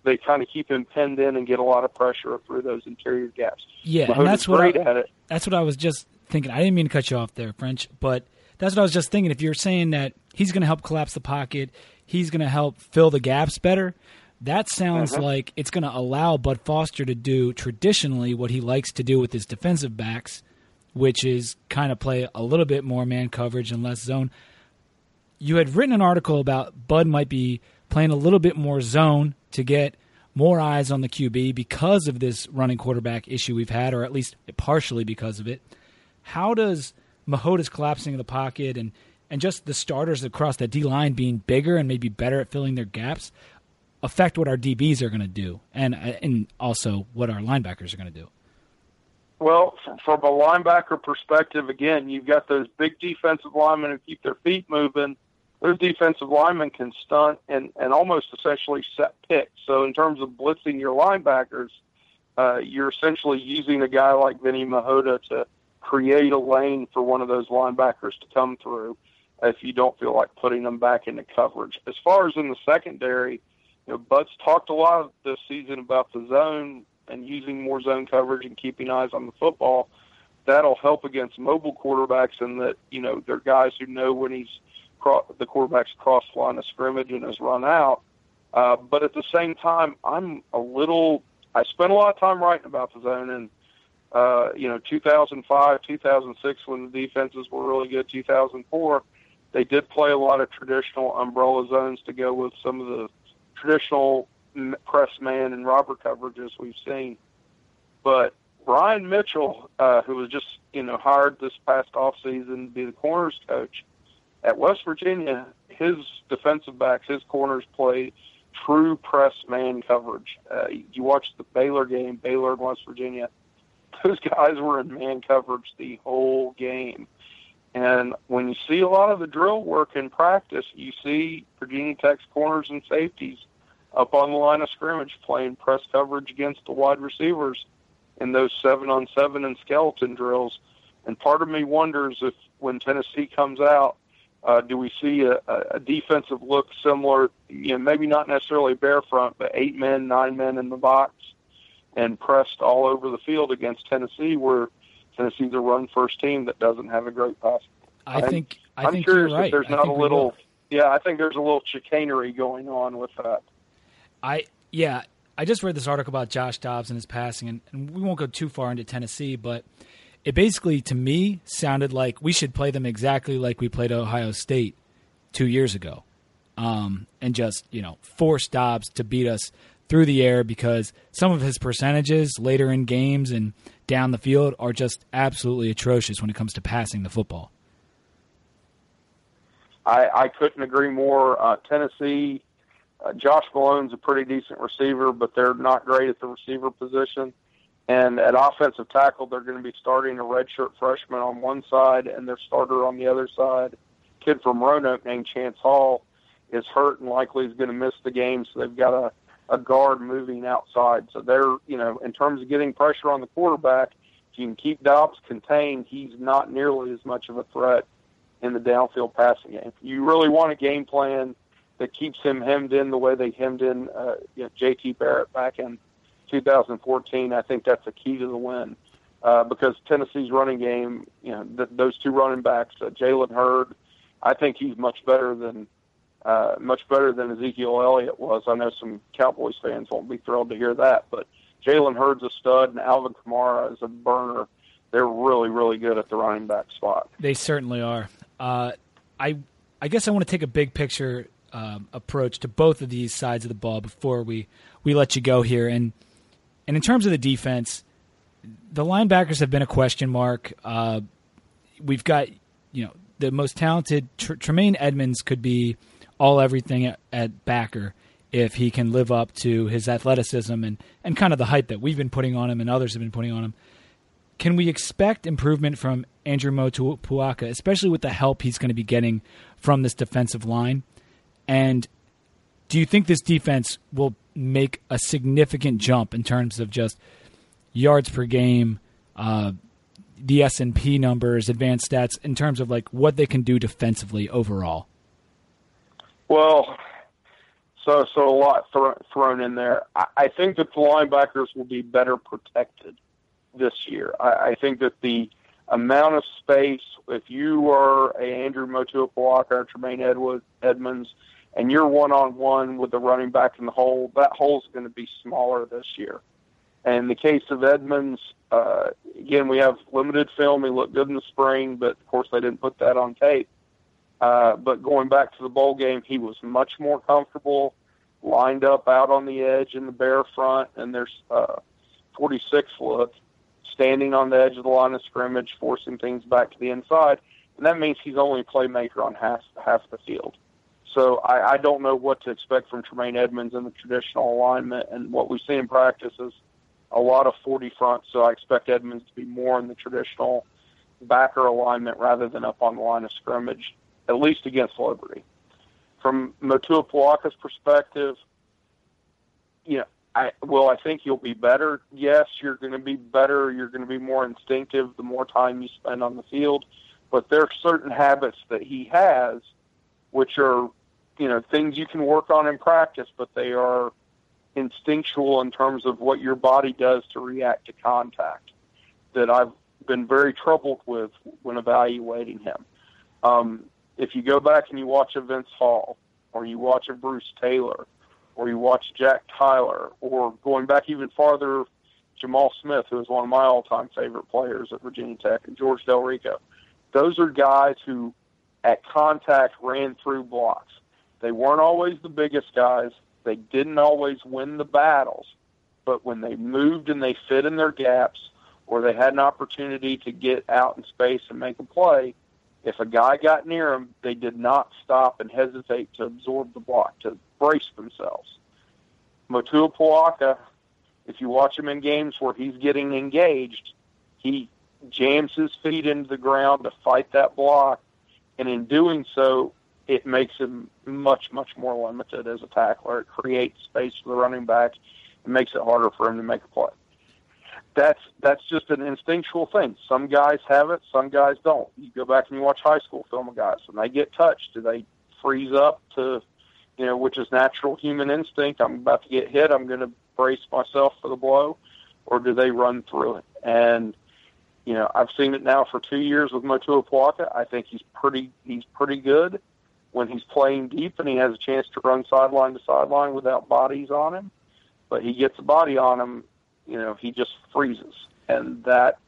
they kind of keep him pinned in and get a lot of pressure through those interior gaps. Yeah, Mihota's and that's what great I, at it. That's what I was just thinking. I didn't mean to cut you off there, French, but that's what I was just thinking. If you're saying that he's going to help collapse the pocket, he's going to help fill the gaps better. That sounds Mhm. like it's going to allow Bud Foster to do traditionally what he likes to do with his defensive backs, which is kind of play a little bit more man coverage and less zone. You had written an article about Bud might be playing a little bit more zone to get more eyes on the QB because of this running quarterback issue we've had, or at least partially because of it. How does Mihota's collapsing in the pocket and, and just the starters across the D line being bigger and maybe better at filling their gaps affect what our DBs are going to do, and and also what our linebackers are going to do? Well, from a linebacker perspective, again, you've got those big defensive linemen who keep their feet moving. Those defensive linemen can stunt and, and almost essentially set picks. So, in terms of blitzing your linebackers, uh, you're essentially using a guy like Vinny Mihota to create a lane for one of those linebackers to come through if you don't feel like putting them back into coverage. As far as in the secondary, you know, Bud's talked a lot this season about the zone and using more zone coverage and keeping eyes on the football. That'll help against mobile quarterbacks in that, you know, they're guys who know when he's cro- the quarterback's cross line of scrimmage and has run out. Uh, but at the same time, I'm a little. I spent a lot of time writing about the zone, and uh, you know, 2005, 2006, when the defenses were really good. 2004, they did play a lot of traditional umbrella zones to go with some of the traditional press man and robber coverages we've seen. But Brian Mitchell, uh, who was just you know hired this past off season to be the corners coach at West Virginia, his defensive backs, his corners play true press man coverage. Uh, you watch the Baylor game, Baylor and West Virginia. Those guys were in man coverage the whole game. And when you see a lot of the drill work in practice, you see Virginia Tech's corners and safeties up on the line of scrimmage playing press coverage against the wide receivers in those seven on seven and skeleton drills. And part of me wonders if when Tennessee comes out, uh, do we see a, a defensive look similar, you know, maybe not necessarily bear front, but eight men, nine men in the box and pressed all over the field against Tennessee, where Tennessee's a run first team that doesn't have a great pass. I I'm- think I I'm think curious you're right. if there's not a little, yeah, I think there's a little chicanery going on with that. I yeah, I just read this article about Josh Dobbs and his passing, and, and we won't go too far into Tennessee, but it basically to me sounded like we should play them exactly like we played Ohio State two years ago, um, and just you know force Dobbs to beat us through the air because some of his percentages later in games and down the field are just absolutely atrocious when it comes to passing the football. I, I couldn't agree more. Uh, Tennessee, uh, Josh Malone's a pretty decent receiver, but they're not great at the receiver position. And at offensive tackle, they're going to be starting a redshirt freshman on one side and their starter on the other side. Kid from Roanoke named Chance Hall is hurt and likely is going to miss the game, so they've got a, a guard moving outside. So they're, you know, in terms of getting pressure on the quarterback, if you can keep Dobbs contained, he's not nearly as much of a threat in the downfield passing game. You really want a game plan that keeps him hemmed in the way they hemmed in uh, you know, J.T. Barrett back in 2014. I think that's a key to the win uh, because Tennessee's running game, you know, th- those two running backs, uh, Jalen Hurd, I think he's much better than uh, much better than Ezekiel Elliott was. I know some Cowboys fans won't be thrilled to hear that, but Jalen Hurd's a stud and Alvin Kamara is a burner. They're really, really good at the running back spot. They certainly are. Uh, I I guess I want to take a big picture um, approach to both of these sides of the ball before we, we let you go here. And and in terms of the defense, the linebackers have been a question mark. Uh, we've got you know the most talented Tr- Tremaine Edmunds could be all everything at, at backer if he can live up to his athleticism and, and kind of the hype that we've been putting on him and others have been putting on him. Can we expect improvement from Andrew Motuapuaka, especially with the help he's going to be getting from this defensive line? And do you think this defense will make a significant jump in terms of just yards per game, uh, the S and P numbers, advanced stats, in terms of like what they can do defensively overall? Well, so so a lot th- thrown in there. I, I think that the linebackers will be better protected this year. I, I think that the amount of space, if you are a Andrew Motuapuaka or Tremaine Edwards, Edmunds, and you're one on one with the running back in the hole, that hole's going to be smaller this year. And in the case of Edmunds, uh, again, we have limited film. He looked good in the spring, but of course they didn't put that on tape. Uh, but going back to the bowl game, he was much more comfortable, lined up out on the edge in the bear front, and there's uh, 46 look, standing on the edge of the line of scrimmage, forcing things back to the inside, and that means he's only a playmaker on half half the field. So I, I don't know what to expect from Tremaine Edmunds in the traditional alignment, and what we see in practice is a lot of 40 front. So I expect Edmunds to be more in the traditional backer alignment rather than up on the line of scrimmage, at least against Liberty. From Matua Motuapuaka's perspective, you know, I well, I think you'll be better. Yes, you're going to be better. You're going to be more instinctive the more time you spend on the field. But there are certain habits that he has, which are, you know, things you can work on in practice, but they are instinctual in terms of what your body does to react to contact. That I've been very troubled with when evaluating him. Um, if you go back and you watch a Vince Hall, or you watch a Bruce Taylor, or you watch Jack Tyler, or going back even farther, Jamal Smith, who is one of my all-time favorite players at Virginia Tech, and George DelRicco. Those are guys who, at contact, ran through blocks. They weren't always the biggest guys. They didn't always win the battles, but when they moved and they fit in their gaps, or they had an opportunity to get out in space and make a play, if a guy got near them, they did not stop and hesitate to absorb the block, to brace themselves. Motuapuaka, if you watch him in games where he's getting engaged, he jams his feet into the ground to fight that block, and in doing so, it makes him much, much more limited as a tackler. It creates space for the running back. It makes it harder for him to make a play. That's that's just an instinctual thing. Some guys have it, some guys don't. You go back and you watch high school film of guys. When they get touched, do they freeze up to you know, which is natural human instinct. I'm about to get hit. I'm going to brace myself for the blow, or do they run through it? And you know, I've seen it now for two years with Motuapuaka. I think he's pretty he's pretty good when he's playing deep and he has a chance to run sideline to sideline without bodies on him. But he gets a body on him, you know, he just freezes, and that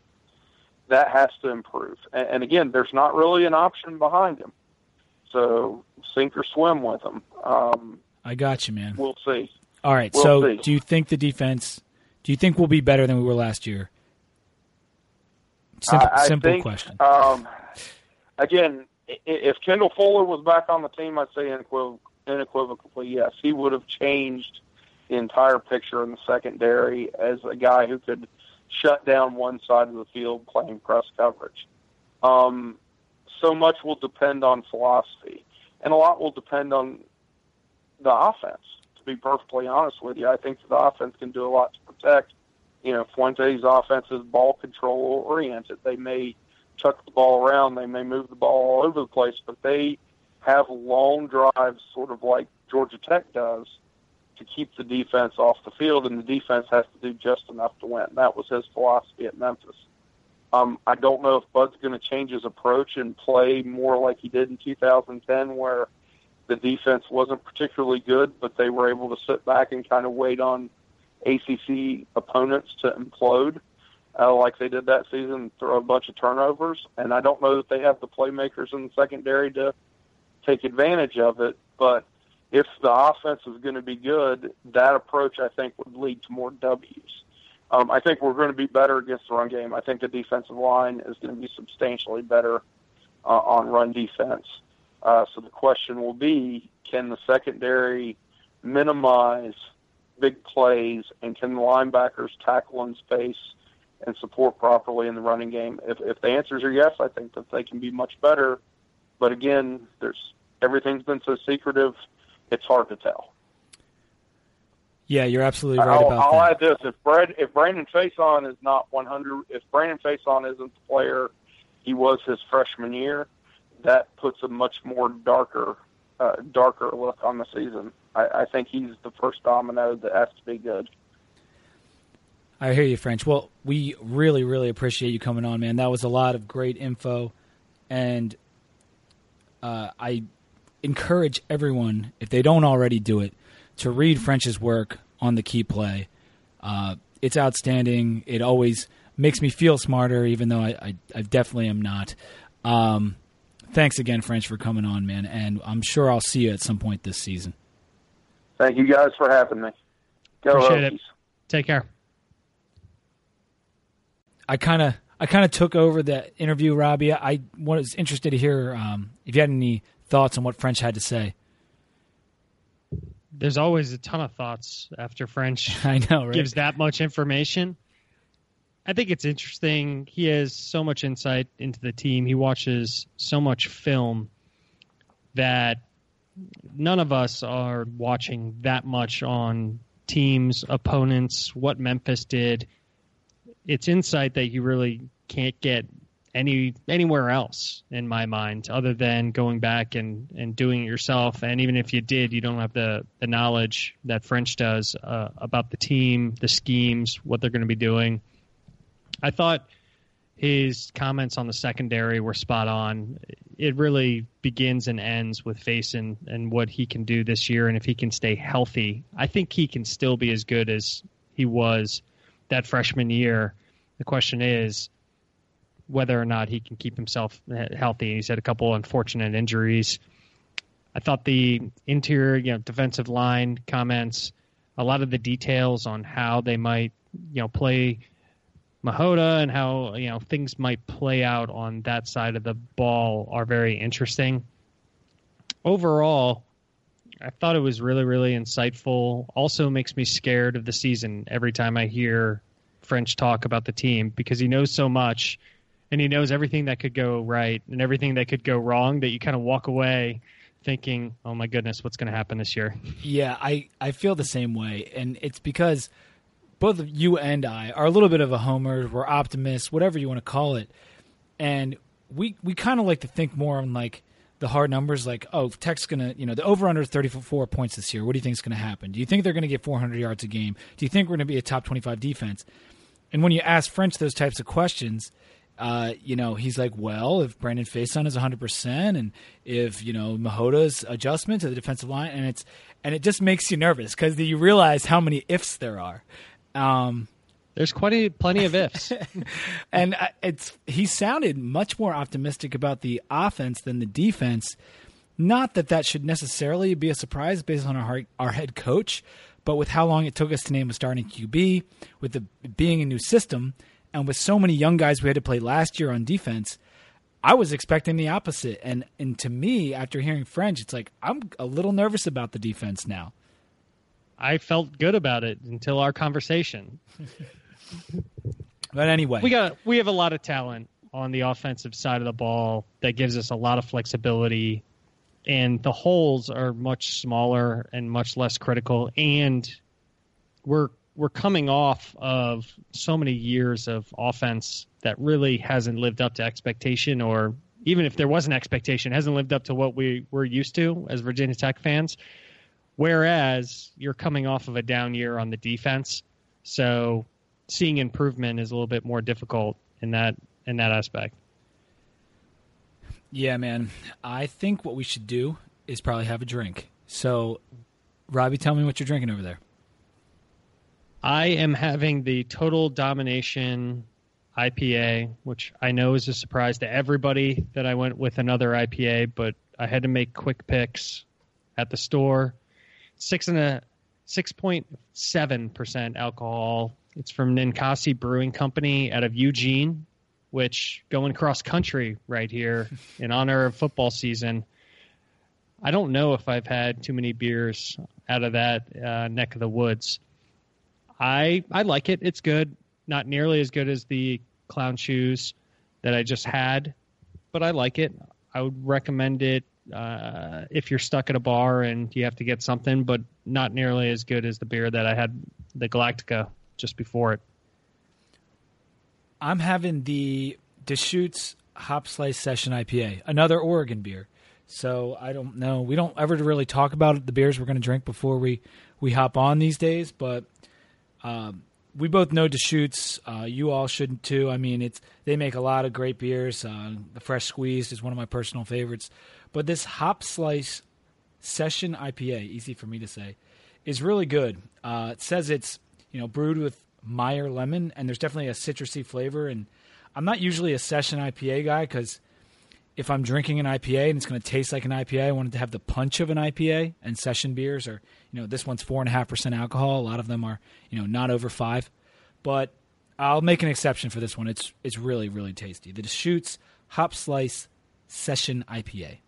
that has to improve. And, and again, there's not really an option behind him. So sink or swim with him. Um, I got you, man. We'll see. All right. We'll so, see. do you think the defense? Do you think we'll be better than we were last year? Simple, I, I simple think, question. Um, again, if Kendall Fuller was back on the team, I'd say unequiv- unequivocally yes. He would have changed the entire picture in the secondary as a guy who could shut down one side of the field playing press coverage. Um, so much will depend on philosophy, and a lot will depend on the offense. To be perfectly honest with you, I think the offense can do a lot to protect. You know, Fuente's offense is ball control oriented. They may chuck the ball around, they may move the ball all over the place, but they have long drives, sort of like Georgia Tech does, to keep the defense off the field, and the defense has to do just enough to win. That was his philosophy at Memphis. Um, I don't know if Bud's going to change his approach and play more like he did in 2010, where the defense wasn't particularly good, but they were able to sit back and kind of wait on ACC opponents to implode, uh, like they did that season, throw a bunch of turnovers. And I don't know that they have the playmakers in the secondary to take advantage of it. But if the offense is going to be good, that approach I think would lead to more W's. Um, I think we're going to be better against the run game. I think the defensive line is going to be substantially better uh, on run defense. Uh, so the question will be, can the secondary minimize big plays, and can the linebackers tackle in space and support properly in the running game? If, if the answers are yes, I think that they can be much better. But again, there's everything's been so secretive; it's hard to tell. Yeah, you're absolutely right I'll, about I'll that. add this: if Brad, if Brandon Facyson is not 100, if Brandon Facyson isn't the player he was his freshman year, that puts a much more darker, uh, darker look on the season. I, I think he's the first domino that has to be good. I hear you, French. Well, we really, really appreciate you coming on, man. That was a lot of great info, and uh, I encourage everyone, if they don't already do it, to read French's work on the key play. Uh, it's outstanding. It always makes me feel smarter, even though I, I, I definitely am not. Um, thanks again, French, for coming on, man. And I'm sure I'll see you at some point this season. Thank you guys for having me. Go Appreciate Hokies. it. Take care. I kind of I kind of took over the interview, Robbie. I was interested to hear um, if you had any thoughts on what French had to say. There's always a ton of thoughts after French I know, right? gives that much information. I think it's interesting. He has so much insight into the team. He watches so much film that none of us are watching that much on teams, opponents, what Memphis did. It's insight that you really can't get any anywhere else in my mind other than going back and, and doing it yourself. And even if you did you don't have the, the knowledge that french does uh, about the team the schemes what they're going to be doing. I thought his comments on the secondary were spot on. It really begins and ends with Facyson and what he can do this year and if he can stay healthy i think he can still be as good as he was that freshman year. The question is whether or not he can keep himself healthy. He's had a couple unfortunate injuries. I thought the interior, you know, defensive line comments, a lot of the details on how they might, you know, play Mihota and how you know things might play out on that side of the ball are very interesting. Overall, I thought it was really, really insightful. Also makes me scared of the season every time I hear French talk about the team because he knows so much and he knows everything that could go right and everything that could go wrong that you kind of walk away thinking, "Oh my goodness, what's going to happen this year?" Yeah, I, I feel the same way, and it's because both you and I are a little bit of a homer. We're optimists, whatever you want to call it, and we we kind of like to think more on like the hard numbers, like oh, Tech's gonna you know the over under thirty four points this year. What do you think is going to happen? Do you think they're going to get four hundred yards a game? Do you think we're going to be a top twenty five defense? And when you ask French those types of questions, uh, you know, he's like, well, if Brandon Facyson is 100%, and if, you know, Mihota's adjustment to the defensive line, and it's, and it just makes you nervous because you realize how many ifs there are. Um, There's quite a, plenty of ifs. and it's, he sounded much more optimistic about the offense than the defense. Not that that should necessarily be a surprise based on our, our head coach, but with how long it took us to name a starting QB, with the being a new system, and with so many young guys we had to play last year on defense, I was expecting the opposite. And and to me, after hearing French, it's like I'm a little nervous about the defense now. I felt good about it until our conversation. But anyway, We got we have a lot of talent on the offensive side of the ball that gives us a lot of flexibility and the holes are much smaller and much less critical and we're we're coming off of so many years of offense that really hasn't lived up to expectation or even if there was an expectation hasn't lived up to what we were used to as Virginia Tech fans whereas you're coming off of a down year on the defense so seeing improvement is a little bit more difficult in that in that aspect yeah, man, I think what we should do is probably have a drink. So, Robbie, tell me what you're drinking over there. I am having the Total Domination IPA, which I know is a surprise to everybody that I went with another IPA, but I had to make quick picks at the store. Six and a six point seven percent alcohol. It's from Ninkasi Brewing Company out of Eugene, which going cross country right here in honor of football season. I don't know if I've had too many beers out of that uh, neck of the woods. I I like it. It's good. Not nearly as good as the clown shoes that I just had, but I like it. I would recommend it uh, if you're stuck at a bar and you have to get something, but not nearly as good as the beer that I had, the Galactica, just before it. I'm having the Deschutes Hop Slice Session IPA, another Oregon beer. So I don't know. We don't ever really talk about the beers we're going to drink before we we hop on these days, but um, we both know Deschutes. Uh, you all shouldn't too. I mean, it's they make a lot of great beers. Uh, the Fresh Squeezed is one of my personal favorites, but this Hop Slice Session IPA, easy for me to say, is really good. Uh, it says it's you know brewed with Meyer lemon, and there's definitely a citrusy flavor. And I'm not usually a session IPA guy because if I'm drinking an IPA and it's going to taste like an IPA, I want it to have the punch of an IPA. And session beers are, you know, this one's four and a half percent alcohol. A lot of them are, you know, not over five. But I'll make an exception for this one. It's it's really really tasty. The Deschutes Hop Slice Session IPA.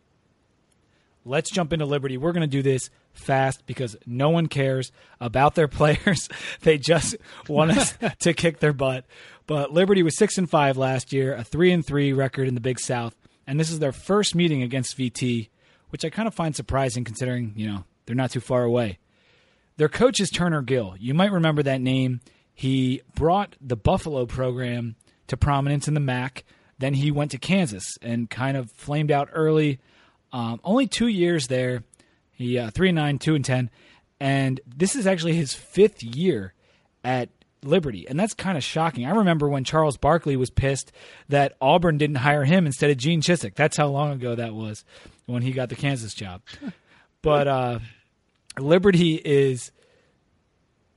Let's jump into Liberty. We're going to do this fast because no one cares about their players. they just want us to kick their butt. But Liberty was 6 and 5 last year, a 3 and 3 record in the Big South, and this is their first meeting against VT, which I kind of find surprising considering, you know, they're not too far away. Their coach is Turner Gill. You might remember that name. He brought the Buffalo program to prominence in the MAC. Then he went to Kansas and kind of flamed out early. Um, only two years there. He uh, three and nine, two and ten, and this is actually his fifth year at Liberty, and that's kind of shocking. I remember when Charles Barkley was pissed that Auburn didn't hire him instead of Gene Chizik. That's how long ago that was when he got the Kansas job. but uh, Liberty is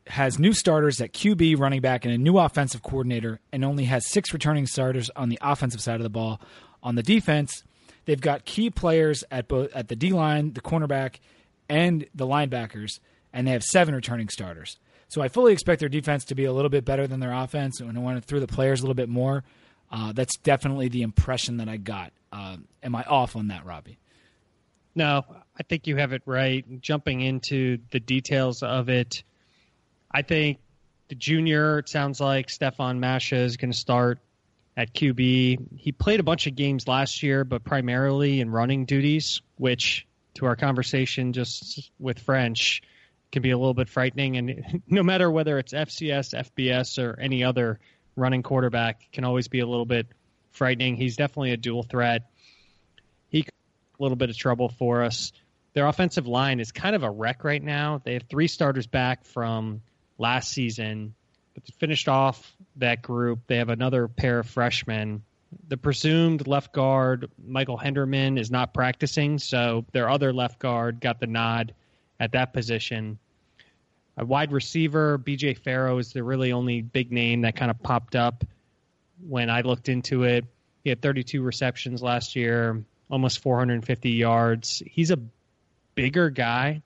has new starters at QB, running back, and a new offensive coordinator, and only has six returning starters on the offensive side of the ball. On the defense, they've got key players at both at the D line, the cornerback, and the linebackers, and they have seven returning starters. So I fully expect their defense to be a little bit better than their offense, and I want to throw the players a little bit more. Uh, that's definitely the impression that I got. Uh, am I off on that, Robbie? No, I think you have it right. Jumping into the details of it, I think the junior, it sounds like Stefan Masha is going to start at QB. He played a bunch of games last year, but primarily in running duties, which to our conversation just with French can be a little bit frightening. And no matter whether it's FCS, FBS, or any other running quarterback, can always be a little bit frightening. He's definitely a dual threat. He a little bit of trouble for us. Their offensive line is kind of a wreck right now. They have three starters back from last season, but they finished off that group. They have another pair of freshmen. The presumed left guard, Michael Henderman, is not practicing, so their other left guard got the nod at that position. A wide receiver, BJ Farrow, is the really only big name that kind of popped up when I looked into it. He had 32 receptions last year, almost 450 yards. He's a bigger guy,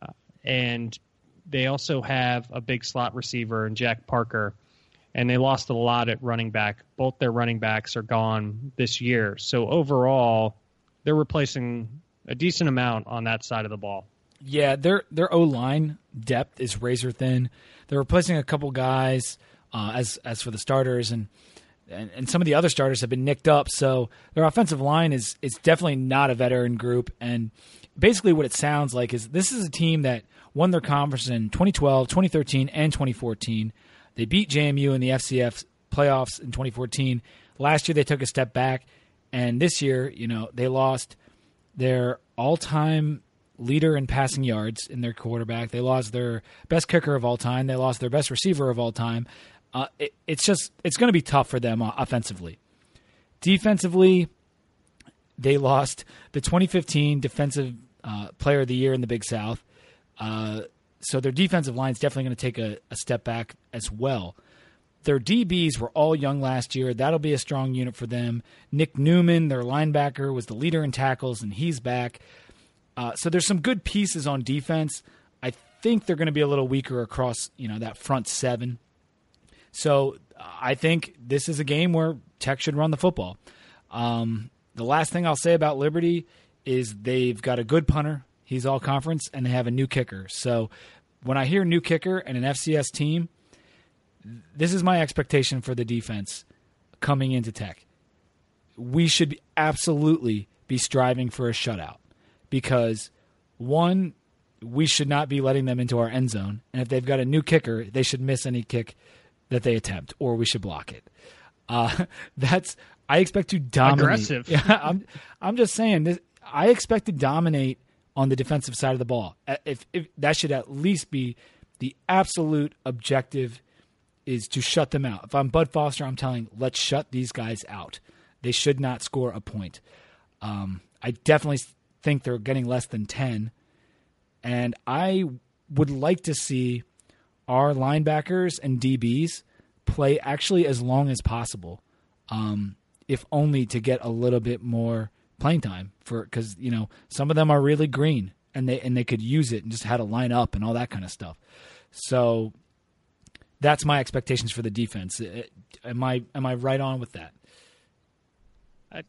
uh, and they also have a big slot receiver in Jack Parker, and they lost a lot at running back. Both their running backs are gone this year. So overall, they're replacing a decent amount on that side of the ball. Yeah, their their O line depth is razor thin. They're replacing a couple guys uh, as as for the starters, and, and and some of the other starters have been nicked up. So their offensive line is is definitely not a veteran group. And basically, what it sounds like is this is a team that won their conference in 2012, 2013, and 2014. They beat JMU in the FCS playoffs in 2014. Last year, they took a step back, and this year, you know, they lost their all-time leader in passing yards in their quarterback. They lost their best kicker of all time. They lost their best receiver of all time. Uh, it, it's just it's going to be tough for them uh, offensively. Defensively, they lost the 2015 Defensive uh, Player of the Year in the Big South. Uh, so their defensive line is definitely going to take a, a, step back as well. Their DBs were all young last year. That'll be a strong unit for them. Nick Newman, their linebacker, was the leader in tackles, and he's back. Uh, so there's some good pieces on defense. I think they're going to be a little weaker across you know that front seven. So I think this is a game where Tech should run the football. Um, the last thing I'll say about Liberty is they've got a good punter He's all conference, and they have a new kicker. So when I hear new kicker and an FCS team, this is my expectation for the defense coming into Tech. We should absolutely be striving for a shutout. because one, we should not be letting them into our end zone, and if they've got a new kicker, they should miss any kick that they attempt, or we should block it. Uh, that's I expect to dominate. Aggressive. Yeah, I'm I'm just saying this. I expect to dominate on the defensive side of the ball. If, if that should at least be the absolute objective is to shut them out. If I'm Bud Foster, I'm telling let's shut these guys out. They should not score a point. Um, I definitely think they're getting less than ten, and I would like to see our linebackers and DBs play actually as long as possible, um, if only to get a little bit more playing time for because you know some of them are really green and they and they could use it and just how to line up and all that kind of stuff. So that's my expectations for the defense. Am I am I right on with that?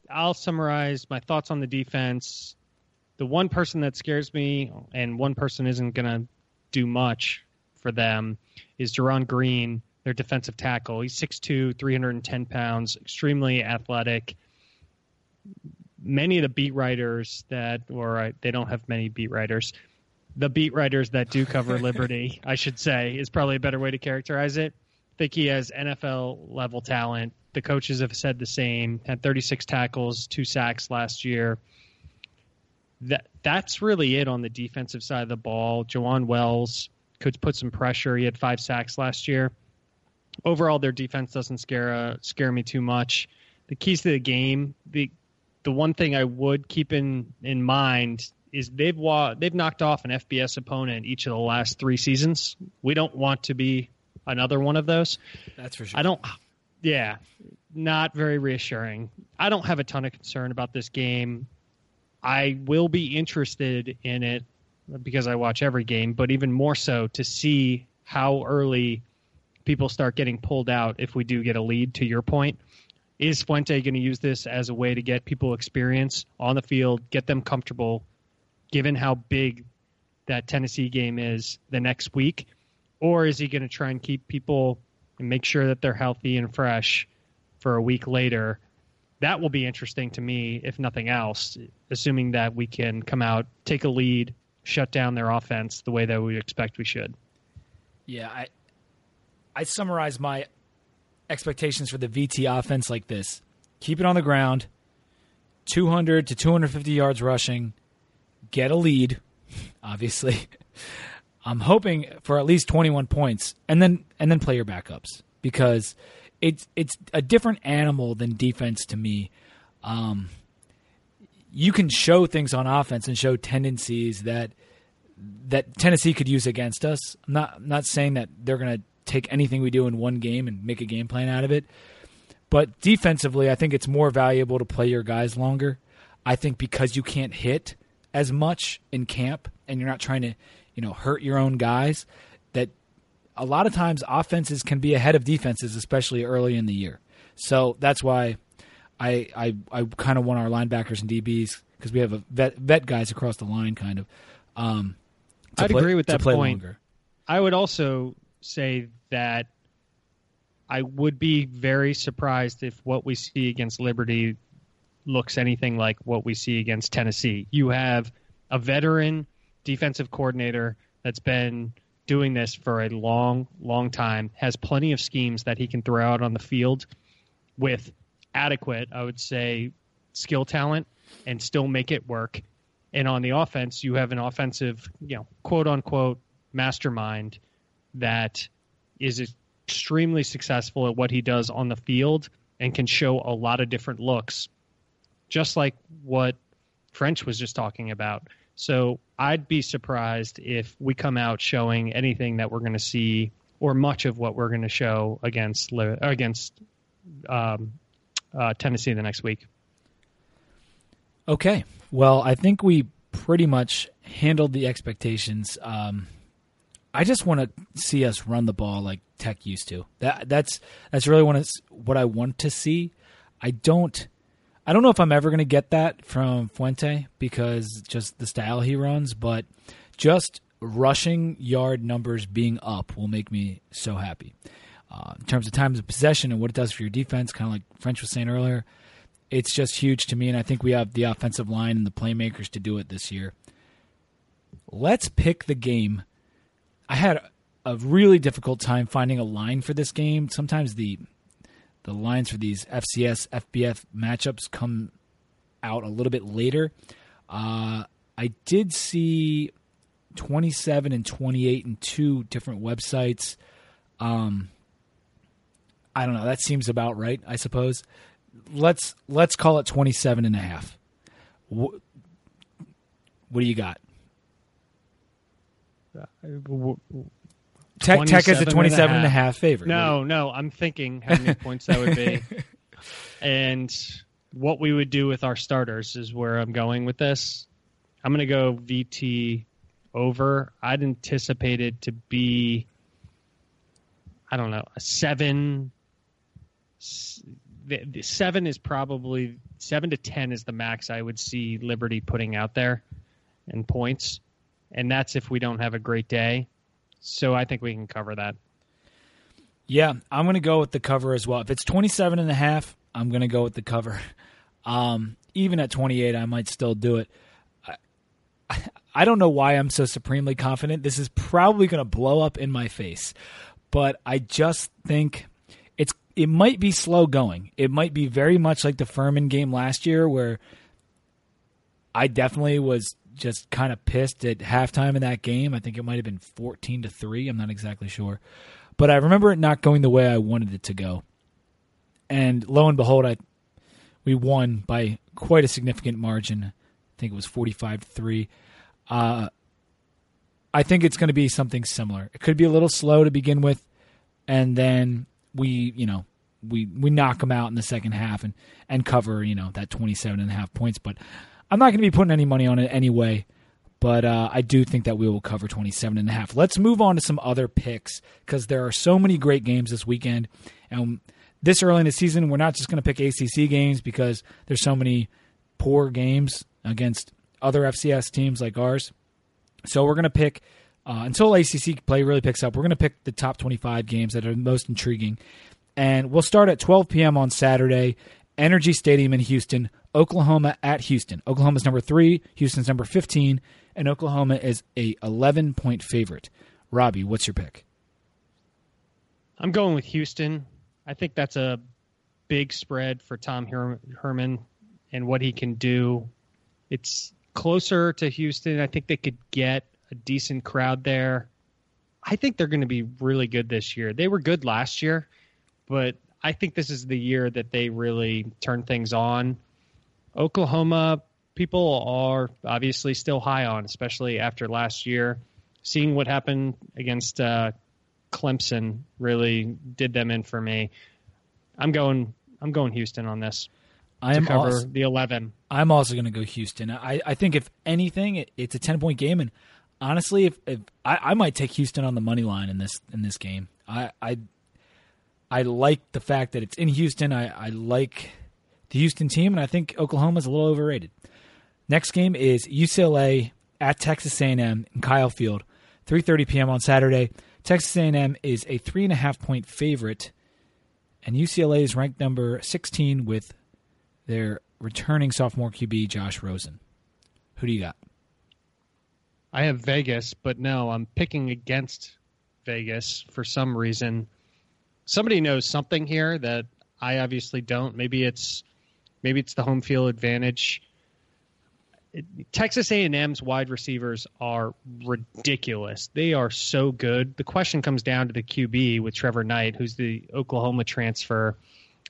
I'll summarize my thoughts on the defense. The one person that scares me, and one person isn't going to do much for them, is Jerron Green, their defensive tackle. He's 6'2, 310 pounds, extremely athletic. Many of the beat writers that, or they don't have many beat writers, the beat writers that do cover Liberty, I should say, is probably a better way to characterize it. think he has NFL level talent. The coaches have said the same. Had 36 tackles, two sacks last year. That that's really it on the defensive side of the ball. Jawan Wells could put some pressure. He had five sacks last year. Overall, their defense doesn't scare uh, scare me too much. The keys to the game, the the one thing I would keep in in mind is they've wa- they've knocked off an FBS opponent each of the last three seasons. We don't want to be another one of those. That's for sure. I don't. Yeah, not very reassuring. I don't have a ton of concern about this game. I will be interested in it because I watch every game, but even more so to see how early people start getting pulled out if we do get a lead. To your point, is Fuente going to use this as a way to get people experience on the field, get them comfortable, given how big that Tennessee game is the next week? Or is he going to try and keep people and make sure that they're healthy and fresh for a week later? That will be interesting to me, if nothing else, assuming that we can come out, take a lead, shut down their offense the way that we expect we should. Yeah, I I summarize my expectations for the VT offense like this: keep it on the ground, 200 to 250 yards rushing, get a lead, obviously. I'm hoping for at least 21 points, and then and then play your backups because it's it's a different animal than defense to me. Um, you can show things on offense and show tendencies that that Tennessee could use against us. I'm not I'm not saying that they're going to take anything we do in one game and make a game plan out of it. But defensively, I think it's more valuable to play your guys longer. I think because you can't hit as much in camp and you're not trying to, you know, hurt your own guys, that a lot of times offenses can be ahead of defenses, especially early in the year. So that's why I I, I kind of want our linebackers and DBs because we have a vet vet guys across the line, kind of. Um, I'd play- agree with that point. longer. I would also say that I would be very surprised if what we see against Liberty looks anything like what we see against Tennessee. You have a veteran defensive coordinator that's been doing this for a long, long time, has plenty of schemes that he can throw out on the field with adequate, I would say, skill talent and still make it work. And on the offense, you have an offensive, you know, quote unquote mastermind that is extremely successful at what he does on the field and can show a lot of different looks, just like what French was just talking about. So I'd be surprised if we come out showing anything that we're going to see or much of what we're going to show against against um, uh, Tennessee the next week. Okay. Well, I think we pretty much handled the expectations. Um, I just want to see us run the ball like Tech used to. That that's that's really what what I want to see. I don't I don't know if I'm ever going to get that from Fuente because just the style he runs, but just rushing yard numbers being up will make me so happy. Uh, in terms of times of possession and what it does for your defense, kind of like French was saying earlier, it's just huge to me, and I think we have the offensive line and the playmakers to do it this year. Let's pick the game. I had a really difficult time finding a line for this game. Sometimes the the lines for these FCS FBS matchups come out a little bit later. Uh, I did see 27 and 28 in two different websites. Um, I don't know. That seems about right, I suppose. Let's let's call it 27 and a half. What, what do you got? Uh, Tech, Tech is a 27 and a half favorite. No, no, I'm thinking how many points that would be. and what we would do with our starters is where I'm going with this. I'm going to go VT over. I'd anticipate it to be, I don't know, a seven. Seven is probably seven to ten is the max I would see Liberty putting out there in points, and that's if we don't have a great day. So I think we can cover that. Yeah, I'm going to go with the cover as well. If it's 27 and a half, I'm going to go with the cover. Um, even at 28, I might still do it. I, don't know why I'm so supremely confident. This is probably going to blow up in my face, but I just think it might be slow going. It might be very much like the Furman game last year, where I definitely was just kind of pissed at halftime in that game. I think it might have been 14 to 3. I'm not exactly sure. But I remember it not going the way I wanted it to go. And lo and behold, I we won by quite a significant margin. I think it was 45 to 3. Uh, I think it's going to be something similar. It could be a little slow to begin with and then we, you know, we we knock them out in the second half and and cover, you know, that 27 and a half points, but I'm not going to be putting any money on it anyway, but uh, I do think that we will cover 27 and a half. Let's move on to some other picks because there are so many great games this weekend. And this early in the season, we're not just going to pick ACC games because there's so many poor games against other FCS teams like ours. So we're going to pick uh, until ACC play really picks up. We're going to pick the top 25 games that are most intriguing, and we'll start at 12 p.m. on Saturday, NRG Stadium in Houston. Oklahoma at Houston. Oklahoma's number three, Houston's number 15, and Oklahoma is a 11 point favorite. Robbie, what's your pick? I'm going with Houston. I think that's a big spread for Tom Her- Herman and what he can do. It's closer to Houston. I think they could get a decent crowd there. I think they're going to be really good this year. They were good last year, but I think this is the year that they really turn things on. Oklahoma, people are obviously still high on, especially after last year. Seeing what happened against uh, Clemson really did them in for me. I'm going. I'm going Houston on this. I am cover also, the 11. I'm also going to go Houston. I, I think if anything, it, it's a 10 point game, and honestly, if, if I, I might take Houston on the money line in this in this game. I I, I like the fact that it's in Houston. I, I like the Houston team, and I think Oklahoma's a little overrated. Next game is UCLA at Texas A&M in Kyle Field, 3:30 p.m. on Saturday. Texas A&M is a three and a half point favorite, and UCLA is ranked number 16 with their returning sophomore QB Josh Rosen. Who do you got? I have Vegas, but no, I'm picking against Vegas for some reason. Somebody knows something here that I obviously don't. Maybe it's Maybe it's the home field advantage. Texas A&M's wide receivers are ridiculous. They are so good. The question comes down to the QB with Trevor Knight, who's the Oklahoma transfer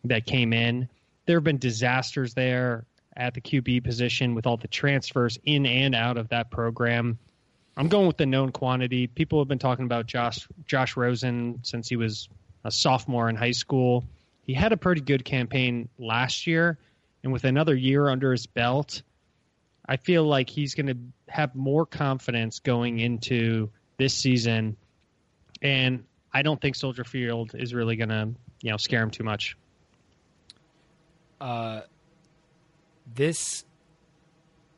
that came in. There have been disasters there at the QB position with all the transfers in and out of that program. I'm going with the known quantity. People have been talking about Josh Josh Rosen since he was a sophomore in high school. He had a pretty good campaign last year and with another year under his belt, I feel like he's going to have more confidence going into this season. And I don't think Soldier Field is really going to, you know, scare him too much. Uh, this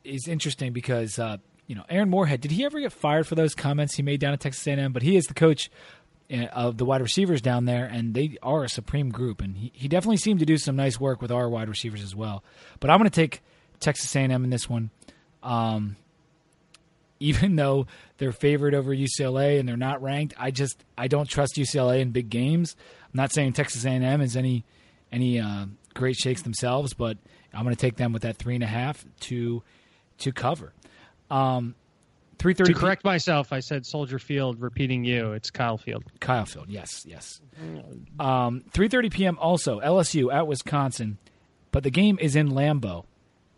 is interesting because uh, you know Aaron Moorehead. Did he ever get fired for those comments he made down at Texas A&M? But he is the coach of the wide receivers down there, and they are a supreme group. And he, he definitely seemed to do some nice work with our wide receivers as well. But I'm going to take Texas A&M in this one. Um, even though they're favored over UCLA and they're not ranked, I just I don't trust UCLA in big games. I'm not saying Texas A&M is any any uh, great shakes themselves, but I'm going to take them with that three and a half to to cover. Um, three thirty. To correct myself, I said Soldier Field. Repeating you, it's Kyle Field. Kyle Field. Yes, yes. Um, three thirty p.m. Also LSU at Wisconsin, but the game is in Lambeau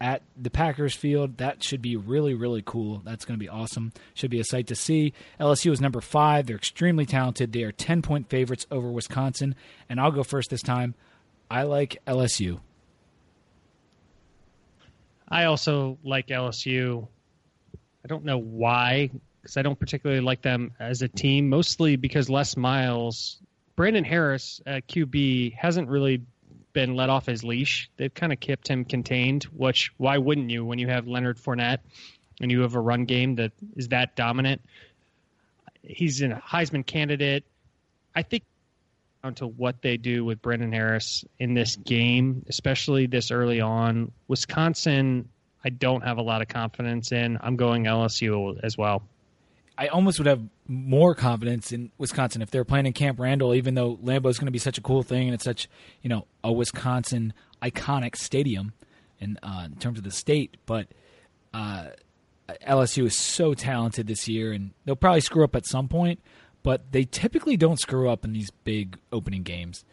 at the Packers field. That should be really, really cool. That's going to be awesome. Should be a sight to see. LSU is number five. They're extremely talented. They are 10 point favorites over Wisconsin. And I'll go first this time. I like LSU. I also like LSU. I don't know why, because I don't particularly like them as a team, mostly because Les Miles, Brandon Harris at QB hasn't really been let off his leash. They've kind of kept him contained, which why wouldn't you when you have Leonard Fournette and you have a run game that is that dominant? He's a Heisman candidate. I think to what they do with Brandon Harris in this game, especially this early on. Wisconsin, I don't have a lot of confidence in. I'm going LSU as well. I almost would have more confidence in Wisconsin if they're playing in Camp Randall, even though Lambeau is going to be such a cool thing and it's such you know a Wisconsin iconic stadium in uh, in terms of the state. But uh, LSU is so talented this year, and they'll probably screw up at some point, but they typically don't screw up in these big opening games.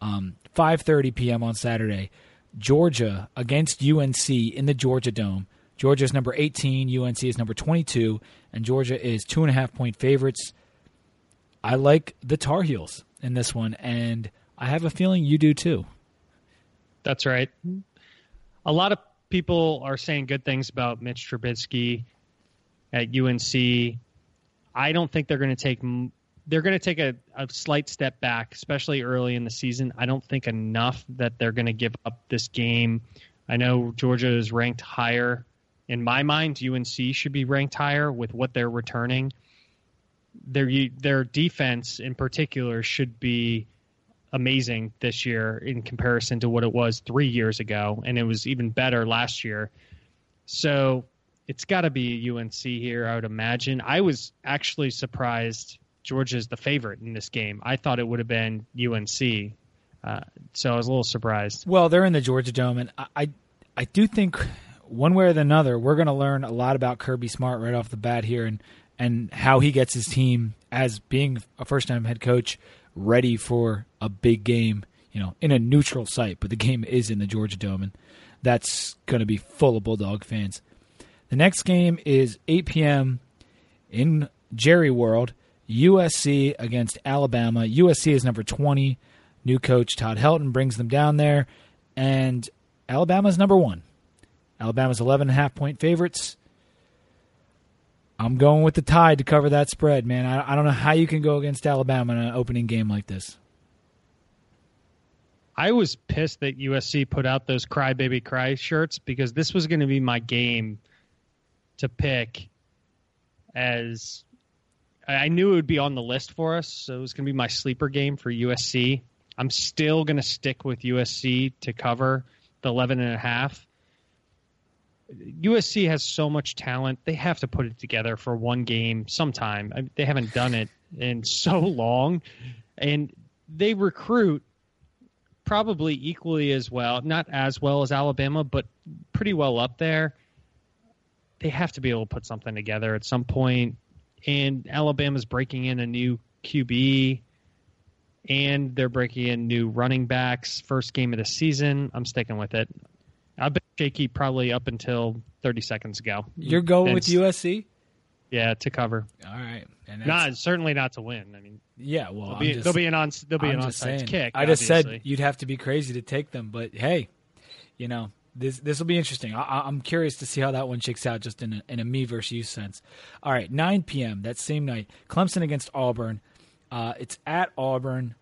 Um, 5:30 p.m. on Saturday, Georgia against UNC in the Georgia Dome. Georgia is number 18, UNC is number 22, and Georgia is two and a half point favorites. I like the Tar Heels in this one, and I have a feeling you do too. That's right. A lot of people are saying good things about Mitch Trubisky at UNC. I don't think they're going to take they're going to take a, a slight step back, especially early in the season. I don't think enough that they're going to give up this game. I know Georgia is ranked higher in my mind, UNC should be ranked higher with what they're returning. Their their defense in particular should be amazing this year in comparison to what it was three years ago, and it was even better last year. So it's got to be UNC here, I would imagine. I was actually surprised Georgia's the favorite in this game. I thought it would have been UNC, uh, so I was a little surprised. Well, they're in the Georgia Dome, and I, I, I do think one way or another, we're going to learn a lot about Kirby Smart right off the bat here, and and how he gets his team as being a first time head coach ready for a big game. You know, in a neutral site, but the game is in the Georgia Dome, and that's going to be full of Bulldog fans. The next game is 8 p.m. in Jerry World. USC against Alabama. USC is number 20. New coach Todd Helton brings them down there, and Alabama is number one. Alabama's 11 and a half point favorites. I'm going with the tide to cover that spread, man. I, I don't know how you can go against Alabama in an opening game like this. I was pissed that USC put out those cry baby cry shirts because this was going to be my game to pick as I knew it would be on the list for us, so it was going to be my sleeper game for USC. I'm still going to stick with USC to cover the 11 and a half. USC has so much talent. They have to put it together for one game sometime. I they haven't done it in so long, and they recruit probably equally as well, not as well as Alabama, but pretty well up there. They have to be able to put something together at some point. And Alabama's breaking in a new QB, and they're breaking in new running backs. First game of the season. I'm sticking with it. I've been shaky probably up until 30 seconds ago. You're going with USC? Yeah, to cover. All right. And not certainly not to win. I mean, yeah. Well, there'll be, just, there'll be an on there'll be I'm an onside kick. I just said you'd have to be crazy to take them, but hey, you know this this will be interesting. I, am curious to see how that one shakes out, just in a, in a me versus you sense. All right, 9 p.m. that same night, Clemson against Auburn. Uh, it's at Auburn.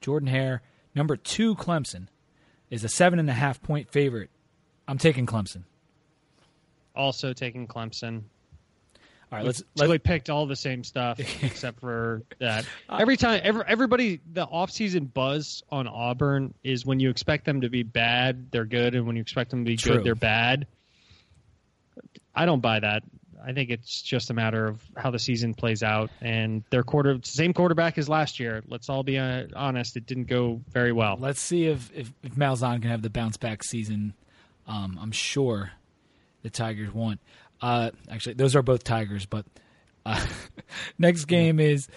Jordan Hare, number two, Clemson, is a seven and a half point favorite I'm taking Clemson. Also taking Clemson. All right, let's let's they picked all the same stuff except for that. Every time, every, everybody, the offseason buzz on Auburn is when you expect them to be bad, they're good, and when you expect them to be True. good, they're bad. I don't buy that. I think it's just a matter of how the season plays out, and their quarter same quarterback as last year. Let's all be uh, honest; it didn't go very well. let's see if if, if Malzahn can have the bounce back season. Um, I'm sure the Tigers won't. Uh, actually, those are both Tigers, but uh, next game is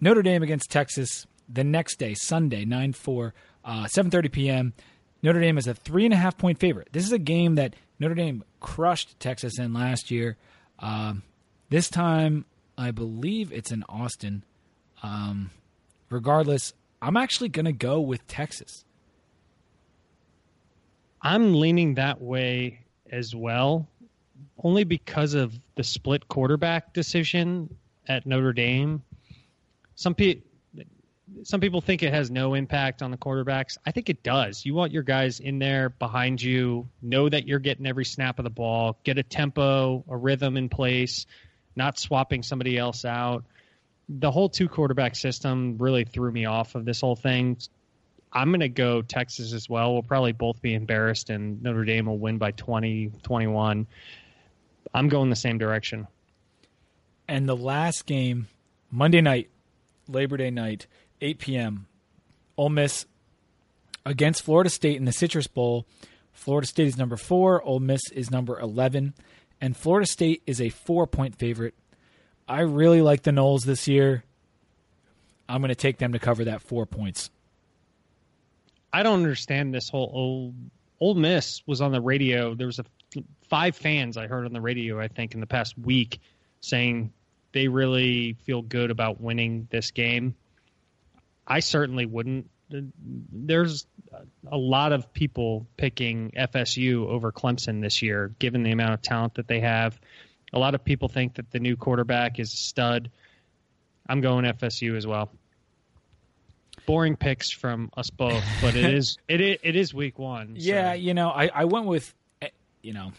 Notre Dame against Texas. The next day, Sunday, nine four, uh, seven thirty p.m. Notre Dame is a three and a half point favorite. This is a game that Notre Dame crushed Texas in last year. Um, this time, I believe it's in Austin. Um, regardless, I'm actually going to go with Texas. I'm leaning that way as well, only because of the split quarterback decision at Notre Dame. Some people some people think it has no impact on the quarterbacks. I think it does. You want your guys in there behind you, know that you're getting every snap of the ball, get a tempo, a rhythm in place, not swapping somebody else out. The whole two quarterback system really threw me off of this whole thing. I'm going to go Texas as well. We'll probably both be embarrassed, and Notre Dame will win by 20, 21. I'm going the same direction. And the last game, Monday night, Labor Day night, 8 p.m. Ole Miss against Florida State in the Citrus Bowl. Florida State is number four. Ole Miss is number 11. And Florida State is a four point favorite. I really like the Noles this year. I'm going to take them to cover that four points. I don't understand this whole old Ole Miss was on the radio. There was a five fans I heard on the radio. I think in the past week saying they really feel good about winning this game. I certainly wouldn't. There's a lot of people picking FSU over Clemson this year, given the amount of talent that they have. A lot of people think that the new quarterback is a stud. I'm going FSU as well. Boring picks from us both, but it is it is, it is week one. so- Yeah, you know, I, I went with, eh, you know,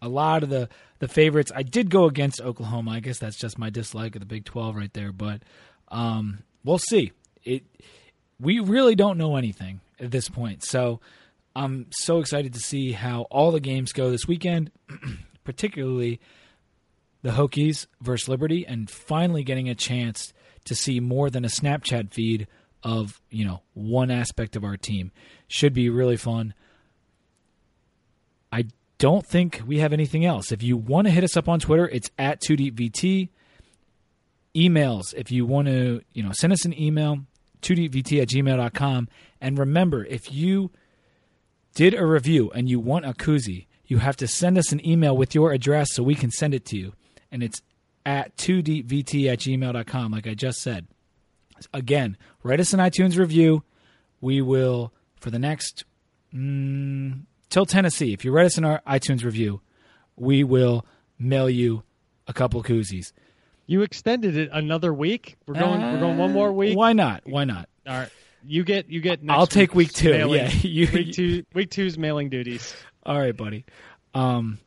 a lot of the, the favorites. I did go against Oklahoma. I guess that's just my dislike of the Big 12 right there. But um, we'll see. It We really don't know anything at this point. So I'm so excited to see how all the games go this weekend, particularly the Hokies versus Liberty, and finally getting a chance to see more than a Snapchat feed of you know one aspect of our team. Should be really fun. I don't think we have anything else. If you want to hit us up on Twitter, it's at 2deepvt. Emails, if you want to, you know, send us an email, 2deepvt at gmail.com. And remember, if you did a review and you want a koozie, you have to send us an email with your address so we can send it to you. And it's at 2deepvt at gmail.com, like I just said. Again, write us an iTunes review. We will, for the next, mm, till Tennessee, if you write us an our iTunes review, we will mail you a couple koozies. You extended it another week. We're going. we're going one more week. Why not? Why not? All right. You get. You get. Next I'll take week two. mailing- Yeah, you- week two. Week two's mailing duties. All right, buddy. Um,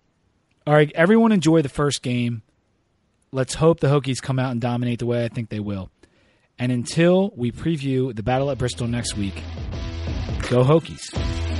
all right, everyone enjoy the first game. Let's hope the Hokies come out and dominate the way I think they will. And until we preview the battle at Bristol next week, go Hokies.